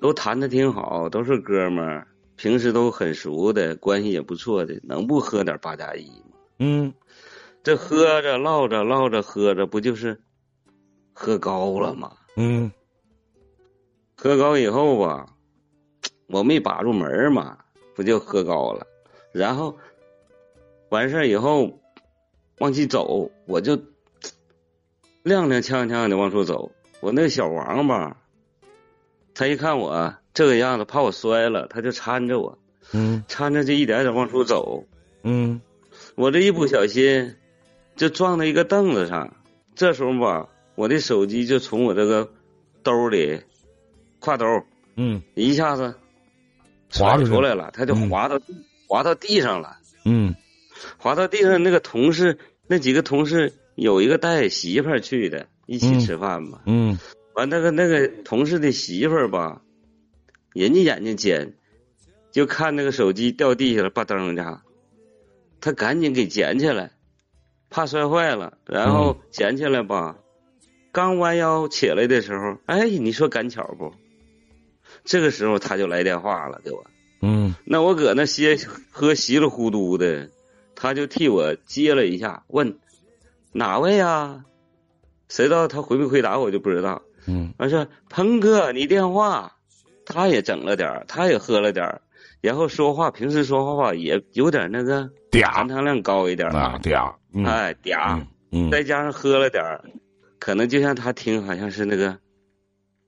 都谈的挺好，都是哥们儿，平时都很熟的，关系也不错的，能不喝点八加一吗？嗯这喝着唠着唠着喝着，不就是喝高了吗？嗯喝高以后吧，我没把住门嘛，不就喝高了。然后完事儿以后往起走，我就踉踉跄跄的往出走。我那小王吧，他一看我这个样子，怕我摔了，他就搀着我，嗯。搀着就一点点往出走。嗯。我这一不小心就撞到一个凳子上，这时候吧，我的手机就从我这个兜里挎兜嗯。一下子滑出来了，他就嗯。滑到、滑到地上了，嗯。滑到地上。那个同事，那几个同事有一个带媳妇儿去的，一起嗯吃饭嘛。嗯完，那个那个同事的媳妇儿吧，人家眼睛尖，就看那个手机掉地下了，吧噔一下，他赶紧给捡起来，怕摔坏了，然后捡起来吧，刚弯腰起来的时候，哎，你说赶巧不？这个时候他就来电话了，给我。嗯那我搁那歇喝稀里糊涂的，他就替我接了一下，问哪位啊？谁知道他回没回答我就不知道。嗯。完事，鹏哥，你电话，他也整了点儿，他也喝了点儿，然后说话，平时说话吧也有点那个嗲。含糖量高一点儿。啊嗲，嗯。哎嗲，嗯再加上喝了点儿，可能就像他听好像是那个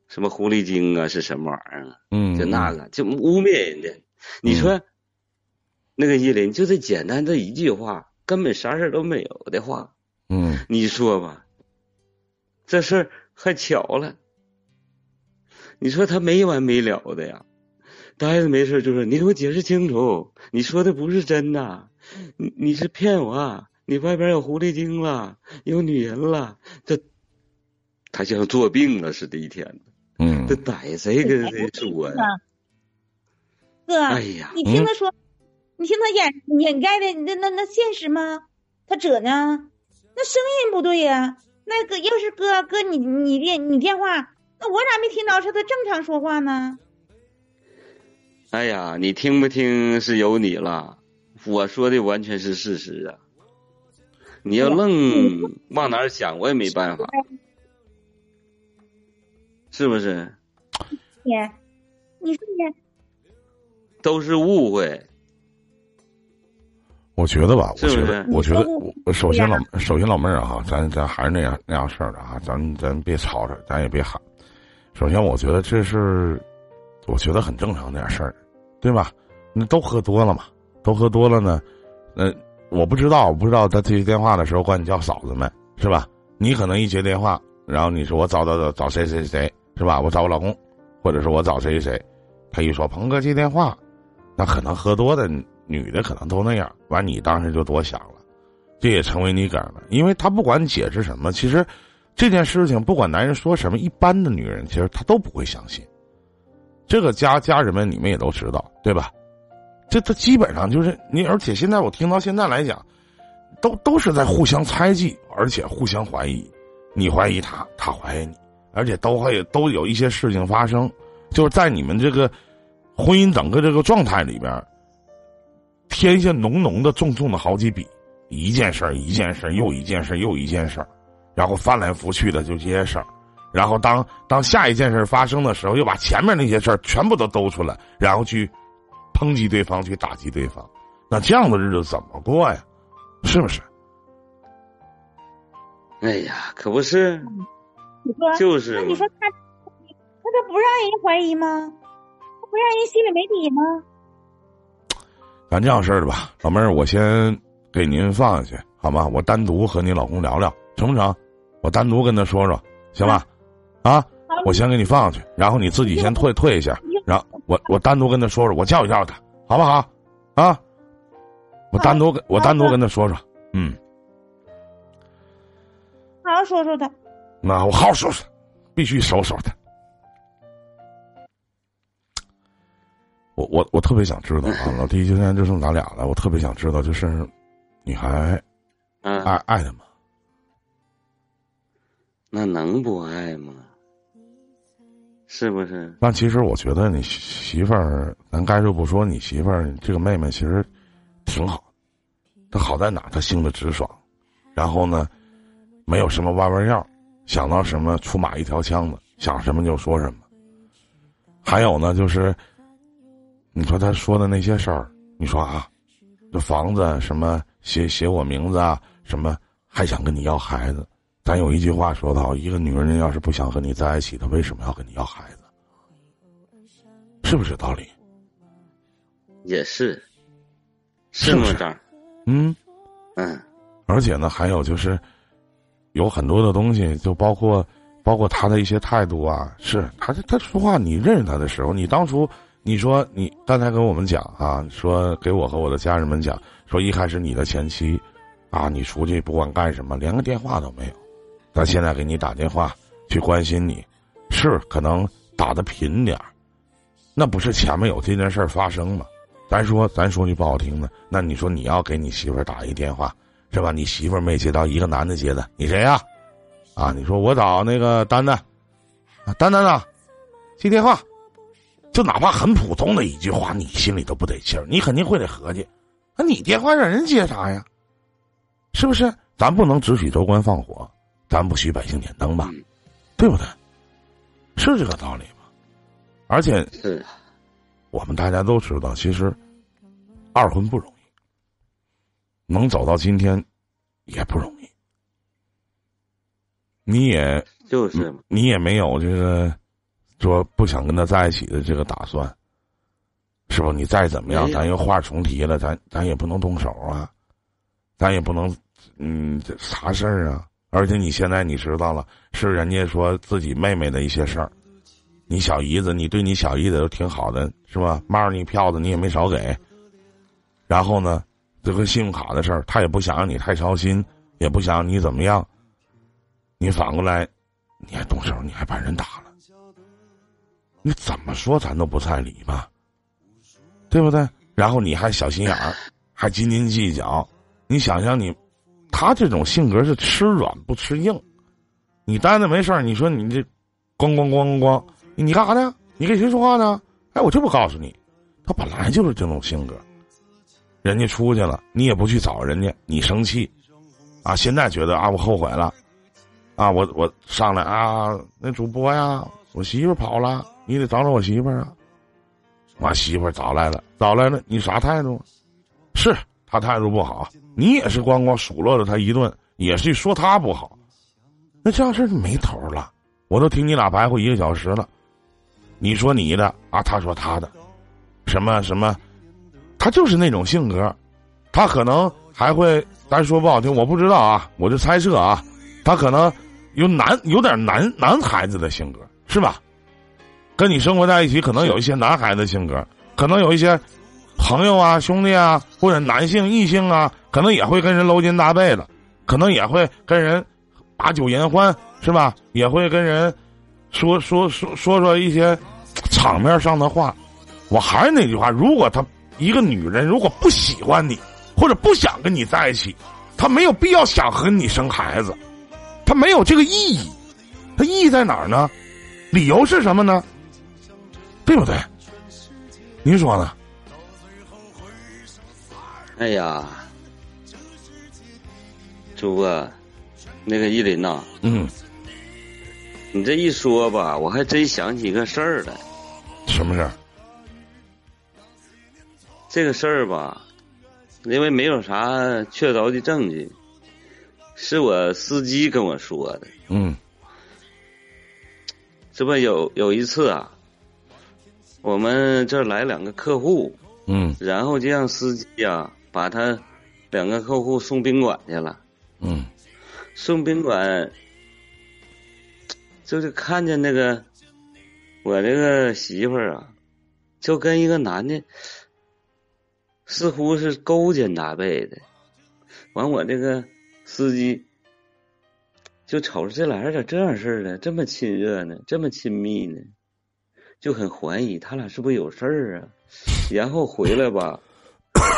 什么狐狸精啊，是什么玩意儿啊？嗯就那个就污蔑人家。你说那个依林就这简单这一句话，根本啥事儿都没有的话，嗯。你说吧，这事儿还巧了。你说他没完没了的呀，呆着没事就说：“你给我解释清楚，你说的不是真的，你你是骗我啊，你外边有狐狸精了，有女人了。”这他像做病了似的，一天嗯这逮谁跟谁说呀？哥，哎呀，你听他说，你听他掩掩盖的那那那现实吗？他这呢？那声音不对呀、那个要是哥哥你你电你电话，那我咋没听着是他正常说话呢？哎呀，你听不听是由你了，我说的完全是事实啊。你要愣往哪儿想，我也没办法，是不是？你你说你都是误会。我觉得吧，我觉得，我觉得，我首先老首先老妹儿啊，咱咱还是那样那样事儿的啊，咱咱别吵吵，咱也别喊。首先，我觉得这是，我觉得很正常那点事儿，对吧？那都喝多了嘛，都喝多了呢，呃，我不知道，我不知道他接电话的时候管你叫嫂子们，是吧？你可能一接电话，然后你说我找找找找谁谁谁，是吧？我找我老公，或者是我找谁谁，他一说鹏哥接电话，那可能喝多的女的可能都那样，完你当时就多想了，这也成为你梗了，因为他不管解释什么，其实这件事情不管男人说什么，一般的女人其实她都不会相信。这个家家人们你们也都知道，对吧？这他基本上就是你，而且现在我听到现在来讲，都都是在互相猜忌，而且互相怀疑，你怀疑他，他怀疑你，而且都会都有一些事情发生，就是在你们这个婚姻整个这个状态里边，添下浓浓的重重的好几笔，一件事儿一件事儿又一件事儿又一件事儿，然后翻来覆去的就这些事儿，然后当当下一件事儿发生的时候，又把前面那些事儿全部都兜出来，然后去抨击对方，去打击对方，那这样的日子怎么过呀？是不是？哎呀，可不是，你说，就是那你说他，他他不让人怀疑吗？他不让人心里没底吗？咱这样式儿的吧，老妹儿，我先给您放下去，好吗？我单独和你老公聊聊，成不成？我单独跟他说说，行吧？啊，我先给你放下去，然后你自己先退退一下，然后我我单独跟他说说，我教育教育他，好不好？啊，我单独跟我单独跟他说说，嗯，好好说说他。那我好好说说，必须收拾他。我我我特别想知道啊，老弟，就现在就剩咱俩了，我特别想知道，就是你还啊，爱爱他吗？那能不爱吗？是不是？那其实我觉得你媳媳妇儿，咱该说不说，你媳妇儿这个妹妹其实挺好。她好在哪？她性子直爽，然后呢，没有什么弯弯绕，想到什么出马一条枪子，想什么就说什么。还有呢，就是你说他说的那些事儿，你说啊，这房子什么写写我名字啊，什么还想跟你要孩子。咱有一句话说到，一个女人要是不想和你在一起，她为什么要跟你要孩子？是不是道理？也是，是不是是吗？张？嗯，嗯，而且呢，还有就是，有很多的东西，就包括包括他的一些态度啊，是他他说话，你认识他的时候，你当初你说你刚才跟我们讲啊，说给我和我的家人们讲，说一开始你的前妻，啊，你出去不管干什么，连个电话都没有，他现在给你打电话去关心你，是可能打的频点儿，那不是前面有这件事儿发生吗？咱说咱说句不好听的，那你说你要给你媳妇儿打一电话，是吧？你媳妇儿没接到，一个男的接的，你谁呀、啊？你说我找那个丹丹，丹丹啊，接电话，就哪怕很普通的一句话，你心里都不得气儿，你肯定会得合计，那你电话让人接啥呀？是不是？咱不能只许州官放火，咱不许百姓点灯吧？嗯对不对？是这个道理吗？而且是我们大家都知道，其实二婚不容易，能走到今天也不容易。你也就是，你也没有这个说不想跟他在一起的这个打算，是吧？你再怎么样，咱又话重提了，咱咱也不能动手啊，咱也不能，嗯，这啥事儿啊？而且你现在你知道了，是人家说自己妹妹的一些事儿，你小姨子，你对你小姨子都挺好的，是吧？猫你票子你也没少给，然后呢，这个信用卡的事儿，他也不想让你太操心，也不想让你怎么样，你反过来，你还动手，你还把人打了，你怎么说咱都不在理吧？对不对？然后你还小心眼儿，还斤斤计较，你想想你，他这种性格是吃软不吃硬，你单子没事儿，你说你这，咣咣咣咣咣，你干啥呢？你跟谁说话呢？哎，我就不告诉你，他本来就是这种性格。人家出去了，你也不去找人家，你生气，啊，现在觉得啊，我后悔了，啊，我我上来啊，那主播呀，我媳妇跑了，你得找找我媳妇儿啊，我媳妇儿找来了，找来了，你啥态度？是他态度不好，你也是光光数落了他一顿，也是说他不好，那这样事就没头了。我都听你俩白活一个小时了，你说你的啊，他说他的，什么什么，他就是那种性格，他可能还会，咱说不好听，我不知道啊，我就猜测啊，他可能有男有点男男孩子的性格，是吧？跟你生活在一起，可能有一些男孩子性格，可能有一些朋友啊、兄弟啊，或者男性、异性啊，可能也会跟人搂肩搭背的，可能也会跟人把酒言欢，是吧？也会跟人说说说说说一些场面上的话。我还是那句话，如果他一个女人如果不喜欢你，或者不想跟你在一起，她没有必要想和你生孩子，她没有这个意义。它意义在哪儿呢？理由是什么呢？对不对？您说呢？哎呀，主播，那个依林呐，嗯，你这一说吧，我还真想起一个事儿来。什么事儿？这个事儿吧，因为没有啥确凿的证据，是我司机跟我说的。嗯这不有有一次啊，我们这儿来两个客户，嗯然后就让司机啊把他两个客户送宾馆去了。嗯送宾馆，就是看见那个我这个媳妇儿啊，就跟一个男的，似乎是勾肩搭背的。完，我这个司机就瞅着这俩人咋这样式儿的，这么亲热呢，这么亲密呢，就很怀疑他俩是不是有事儿啊。然后回来吧，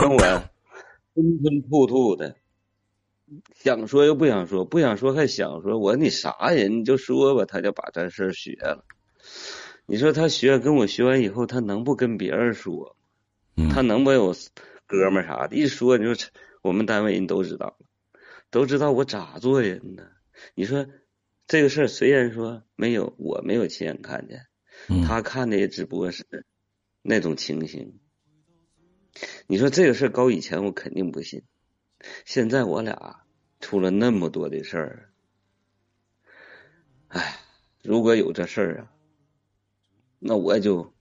跟我 吞吞吐吐的。想说又不想说，不想说还想说。我说你啥人你就说吧，他就把这事儿学了。你说他学跟我学完以后，他能不跟别人说？嗯，他能不有哥们儿啥的？一说你说我们单位人都知道了，都知道我咋做人呢？你说这个事儿虽然说没有我没有亲眼看见，嗯他看的也只不过是那种情形。你说这个事儿高以前我肯定不信，现在我俩出了那么多的事儿，哎，如果有这事儿啊，那我就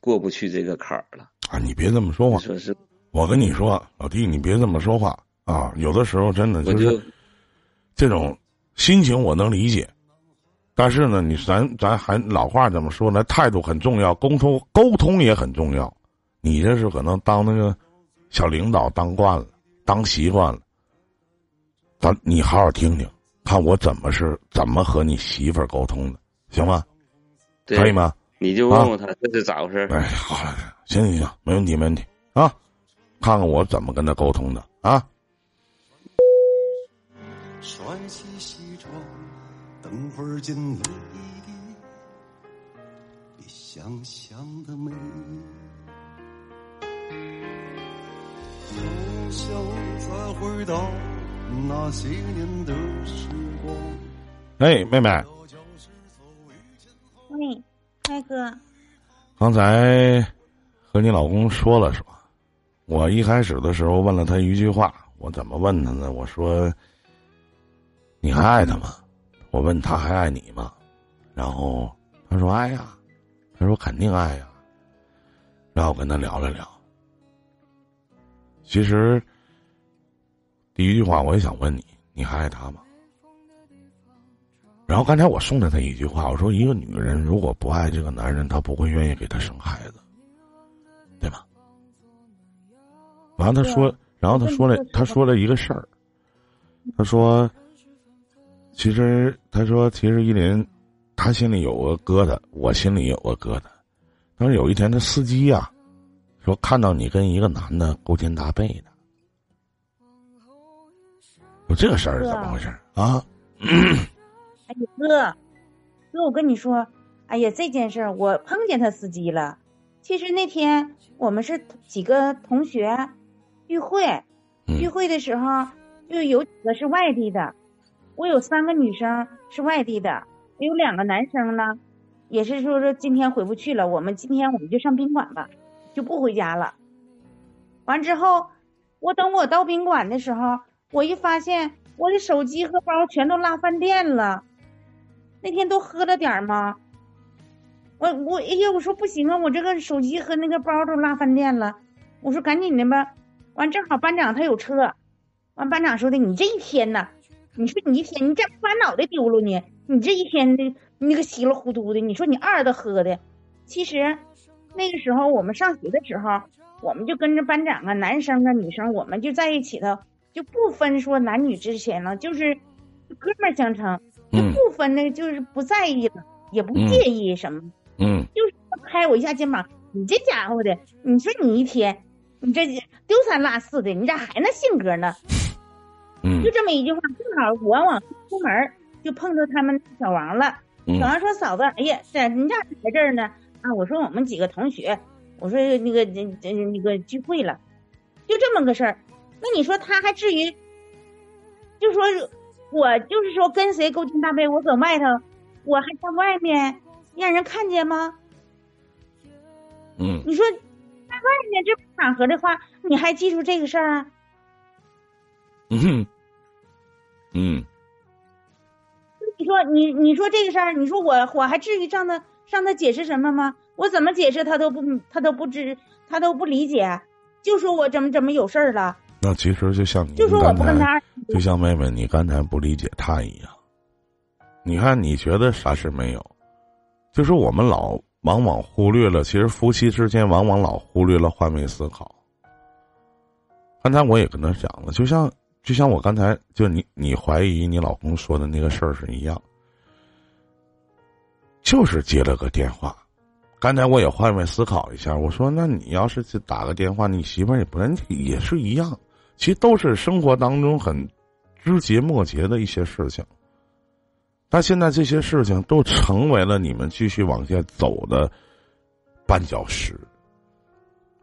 过不去这个坎儿了。啊，你别这么说话你。说是，我跟你说，老弟，你别这么说话啊！有的时候真的就是这种心情，我能理解。但是呢，你咱咱还老话怎么说呢？态度很重要，沟通沟通也很重要。你这是可能当那个小领导当惯了，当习惯了。咱你好好听听，看我怎么是怎么和你媳妇儿沟通的，行吗？可以吗？你就问问他这是咋回事儿？哎，好了，行行行，没问题，没问题啊！看看我怎么跟他沟通的啊！等会儿见你的比想象的美。多想再回到那些年的时光。哎，妹妹，喂，开哥，刚才和你老公说了说，我一开始的时候问了他一句话，我怎么问他呢？我说：“你还爱他吗？”我问他还爱你吗？然后他说爱呀，他说肯定爱呀。然后我跟他聊了聊，其实第一句话我也想问你，你还爱他吗？然后刚才我送了他一句话，我说一个女人如果不爱这个男人，她不会愿意给他生孩子，对吧？完了，他说，然后他说了，他说了一个事儿，他说，其实他说，其实依林，他心里有个疙瘩，我心里有个疙瘩。但是有一天，他司机呀、说看到你跟一个男的勾肩搭背的，说这个事儿是怎么回事啊？哎呀哥，哥，我跟你说，哎呀，这件事儿我碰见他司机了。其实那天我们是几个同学聚会，聚会的时候就有几个是外地的，我有三个女生是外地的，有两个男生呢也是说说今天回不去了，我们今天我们就上宾馆吧，就不回家了。完之后，我等我到宾馆的时候，我一发现我的手机和包全都落饭店了。那天都喝了点儿嘛，我我哎呀，我说不行啊，我这个手机和那个包都落饭店了。我说赶紧的吧，完正好班长他有车，完班长说的你这一天呐，你说你一天你咋不把脑袋丢了呢？你这一天的那个稀里糊涂的，你说你二的喝的，其实那个时候我们上学的时候，我们就跟着班长啊，男生啊女生，我们就在一起的，就不分说男女之前了，就是哥们儿相称，就嗯不分那个就是不在意了，也不介意什么。嗯就是拍我一下肩膀，你这家伙的，你说你一天，你这丢三落四的，你咋还那性格呢？嗯就这么一句话，正好我往出门儿就碰着他们小王了。小嗯王说：“嫂子，哎呀，在你咋在这儿呢？啊，我说我们几个同学，我说那个这这那个聚会了，就这么个事儿。那你说他还至于，就说我就是说跟谁勾肩搭背，我搁外头，我还在外面让人看见吗？嗯你说在外面这场合的话，你还记住这个事儿啊？嗯哼嗯你说你你说这个事儿，你说我我还至于让他让他解释什么吗？我怎么解释他都不他都不知他都不理解，就说我怎么怎么有事儿了，那其实就像你就说我，不跟他就像妹妹你刚才不理解他一样。你看，你觉得啥事没有？就是我们老往往忽略了，其实夫妻之间往往老忽略了换位思考。刚才我也跟他讲了，就像就像我刚才就你你怀疑你老公说的那个事儿是一样，就是接了个电话。刚才我也换位思考一下，我说那你要是去打个电话，你媳妇儿也不认，也是一样，其实都是生活当中很枝节末节的一些事情。但现在这些事情都成为了你们继续往下走的绊脚石。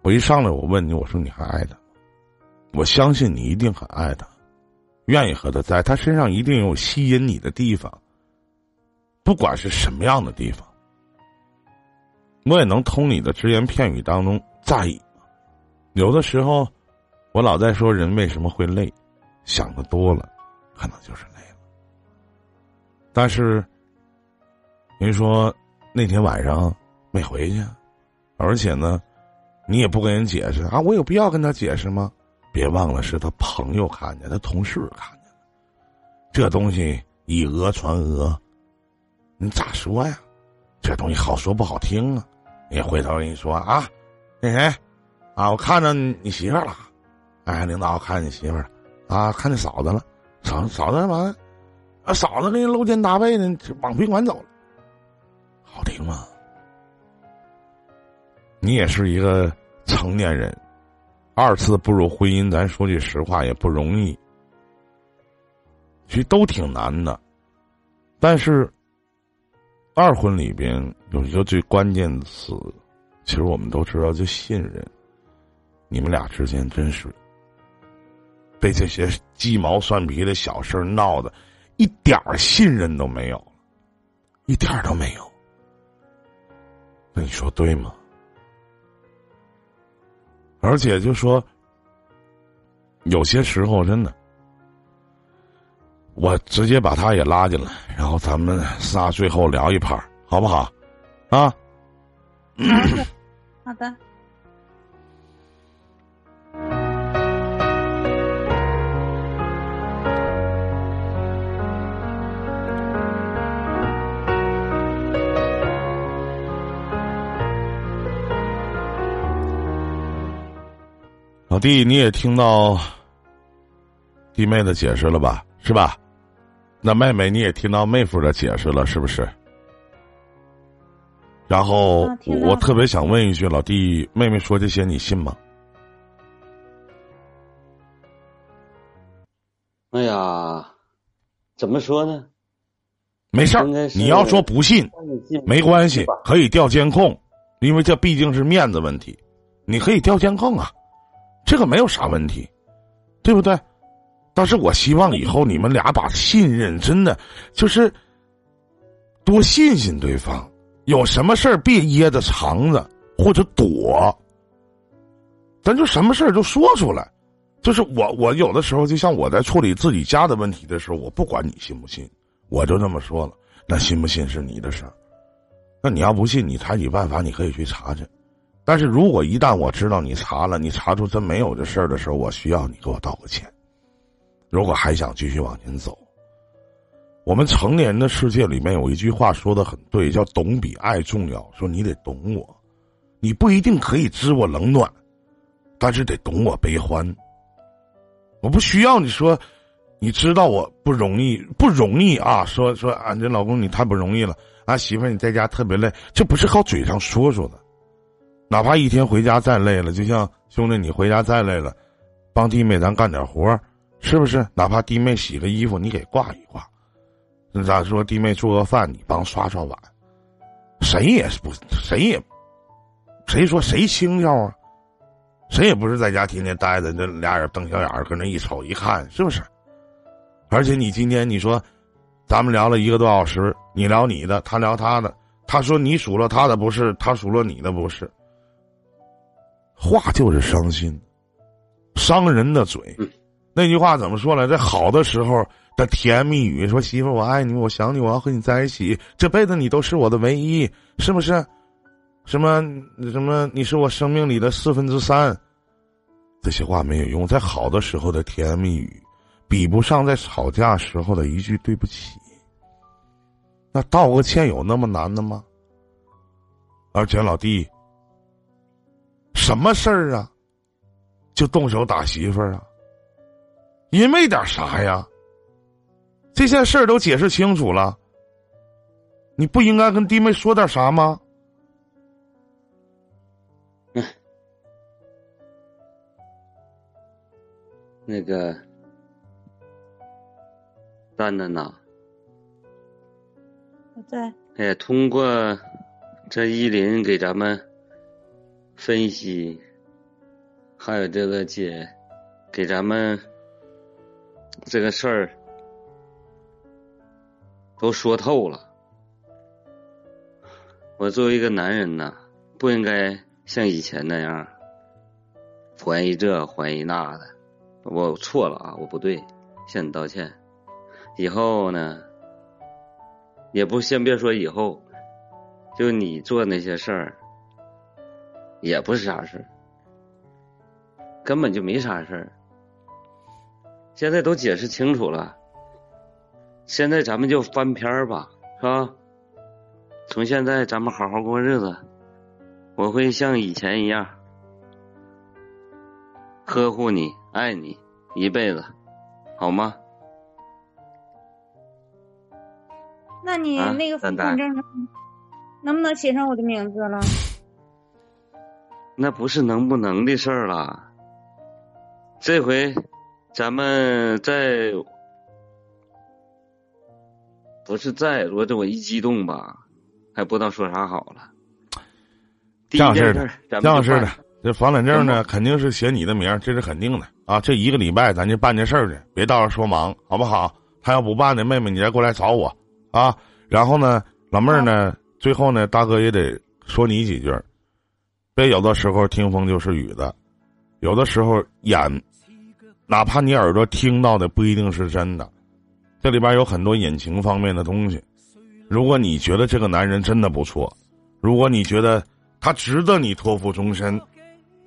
我一上来我问你，我说你还爱他？我相信你一定很爱他，愿意和他在，他身上一定有吸引你的地方，不管是什么样的地方。我也能从你的只言片语当中在意。有的时候，我老在说人为什么会累，想的多了，可能就是累了。但是，您说那天晚上没回去，而且呢，你也不跟人解释啊，我有必要跟他解释吗？别忘了是他朋友看见，他同事看见了，这东西以讹传讹，你咋说呀？这东西好说不好听啊！你回头跟你说啊，那谁啊，我看着你媳妇了，哎，领导我看你媳妇了啊，看见嫂子了，嫂嫂子干嘛？啊，嫂子跟你搂肩搭背呢，往宾馆走了，好听吗？你也是一个成年人，二次步入婚姻，咱说句实话也不容易，其实都挺难的，但是。二婚里边有一个最关键的词，其实我们都知道，就信任。你们俩之间真是被这些鸡毛蒜皮的小事闹的，一点信任都没有，一点都没有。那你说对吗？而且就说，有些时候真的。我直接把他也拉进来，然后咱们仨最后聊一盘，好不好？啊，好的。老弟，你也听到弟妹的解释了吧？是吧？那妹妹你也听到妹夫的解释了，是不是？然后我特别想问一句，老弟，妹妹说这些你信吗？哎呀，怎么说呢？没事儿你要说不信没关系，可以调监控，因为这毕竟是面子问题，你可以调监控啊，这个没有啥问题，对不对？但是我希望以后你们俩把信任真的就是多信信对方，有什么事儿别掖着藏着或者躲，咱就什么事儿就说出来。就是我，我有的时候就像我在处理自己家的问题的时候，我不管你信不信，我就这么说了。那信不信是你的事儿。那你要不信，你采取办法，你可以去查去。但是如果一旦我知道你查了，你查出真没有这事儿的时候，我需要你给我道个歉。如果还想继续往前走，我们成年人的世界里面有一句话说的很对，叫“懂比爱重要”。说你得懂我，你不一定可以知我冷暖，但是得懂我悲欢。我不需要你说，你知道我不容易，不容易啊！说说俺这老公你太不容易了啊！媳妇儿你在家特别累，这不是靠嘴上说说的。哪怕一天回家再累了，就像兄弟你回家再累了，帮弟妹咱干点活是不是？哪怕弟妹洗个衣服，你给挂一挂。那咋说？弟妹做个饭，你帮刷刷碗。谁也不，谁也，谁说谁轻巧啊？谁也不是在家天天待着，这俩人瞪小眼儿搁那一瞅一看，是不是？而且你今天你说，咱们聊了一个多小时，你聊你的，他聊他的，他说你数落他的不是，他数落你的不是。话就是伤心，伤人的嘴。那句话怎么说来？在好的时候的甜言蜜语，说媳妇我爱你，我想你，我要和你在一起，这辈子你都是我的唯一，是不是？什么什么？你是我生命里的四分之三。这些话没有用，在好的时候的甜言蜜语，比不上在吵架时候的一句对不起。那道个歉有那么难的吗？而且老弟，什么事儿啊？就动手打媳妇儿啊？因为点啥呀？这些事儿都解释清楚了，你不应该跟弟妹说点啥吗？那个蛋蛋呐，我在。哎，通过这依林给咱们分析，还有这个姐给咱们这个事儿都说透了。我作为一个男人呐，不应该像以前那样怀疑这怀疑那的。我错了啊，我不对，向你道歉。以后呢，也不先别说以后，就你做那些事儿，也不是啥事儿，根本就没啥事儿。现在都解释清楚了，现在咱们就翻篇儿吧，是吧？从现在咱们好好过日子，我会像以前一样呵护你。爱你一辈子，好吗？那你啊那个丹丹身份证上能不能写上我的名字了？那不是能不能的事儿了。这回咱们在不是在，我这我一激动吧，还不知道说啥好了。第一这样式的件事这样式的，这房产证呢，肯定是写你的名儿，这是肯定的啊。这一个礼拜咱就办这事儿去，别到时候说忙，好不好？他要不办呢，妹妹你再过来找我啊。然后呢，老妹儿呢，最后呢，大哥也得说你几句儿，别有的时候听风就是雨的，有的时候眼，哪怕你耳朵听到的不一定是真的，这里边有很多隐情方面的东西。如果你觉得这个男人真的不错，如果你觉得他值得你托付终身，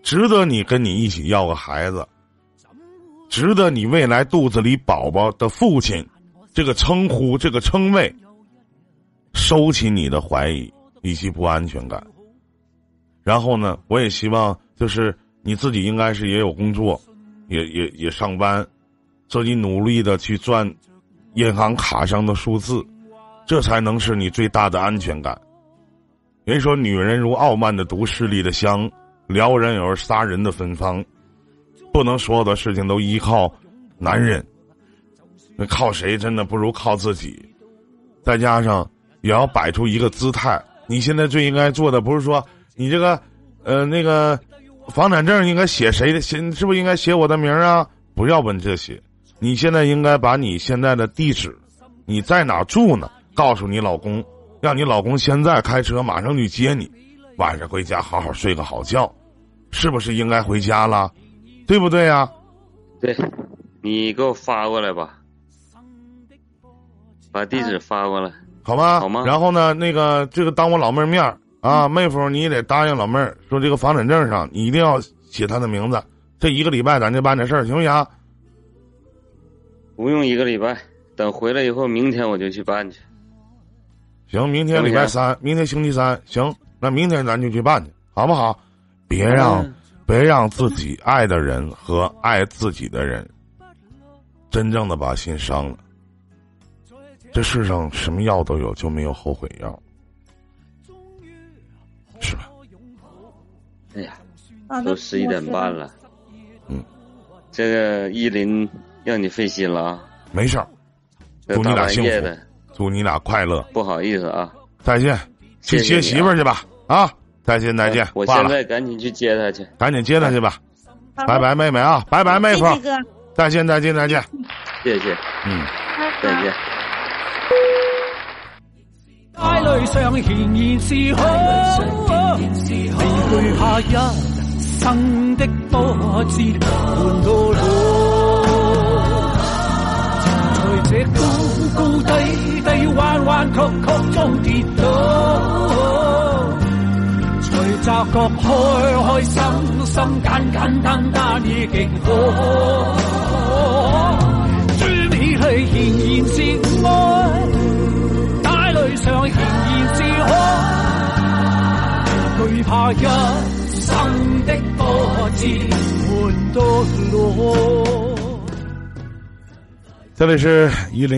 值得你跟你一起要个孩子，值得你未来肚子里宝宝的父亲这个称呼、这个称谓，收起你的怀疑以及不安全感。然后呢，我也希望就是你自己应该是也有工作，也也也上班，自己努力的去赚银行卡上的数字，这才能是你最大的安全感。人说，女人如傲慢的毒，势力的香，撩人有杀人的芬芳。不能所有的事情都依靠男人，那靠谁真的不如靠自己。再加上也要摆出一个姿态。你现在最应该做的不是说你这个，呃，那个房产证应该写谁的？写是不是应该写我的名儿啊？不要问这些。你现在应该把你现在的地址，你在哪住呢？告诉你老公，让你老公现在开车马上去接你，晚上回家好好睡个好觉，是不是应该回家了？对不对呀、对，你给我发过来吧，把地址发过来。好吗，好吗然后呢，那个这个当我老妹儿面儿啊，妹夫你也得答应老妹儿，说这个房产证上你一定要写她的名字。这一个礼拜咱就办这事儿，行不行？不用一个礼拜，等回来以后，明天我就去办去。行，明天礼拜三，明天星期三，行，那明天咱就去办去，好不好？别让、嗯别让自己爱的人和爱自己的人，真正的把心伤了。这世上什么药都有，就没有后悔药，是吧？哎呀，啊都十一点半。了。嗯，这个依林让你费心了啊！没事儿，祝你俩幸福，祝你俩快乐。不好意思啊。再见，去接媳妇儿去吧。啊，再见再见，我，现在赶紧去接她去。赶紧接她去吧。拜拜，妹妹啊，拜拜，妹夫谢，谢哥，再见再见再见。谢谢，嗯。再见。街里上顯然是好，你懼怕一生的波折換到老，在这高高低低、弯弯曲曲中跌倒，隨習覺開開心心、简简单单已极好。主你去顯然是。裏上顯然是可，懼怕一生的波折換到老。这里是伊林。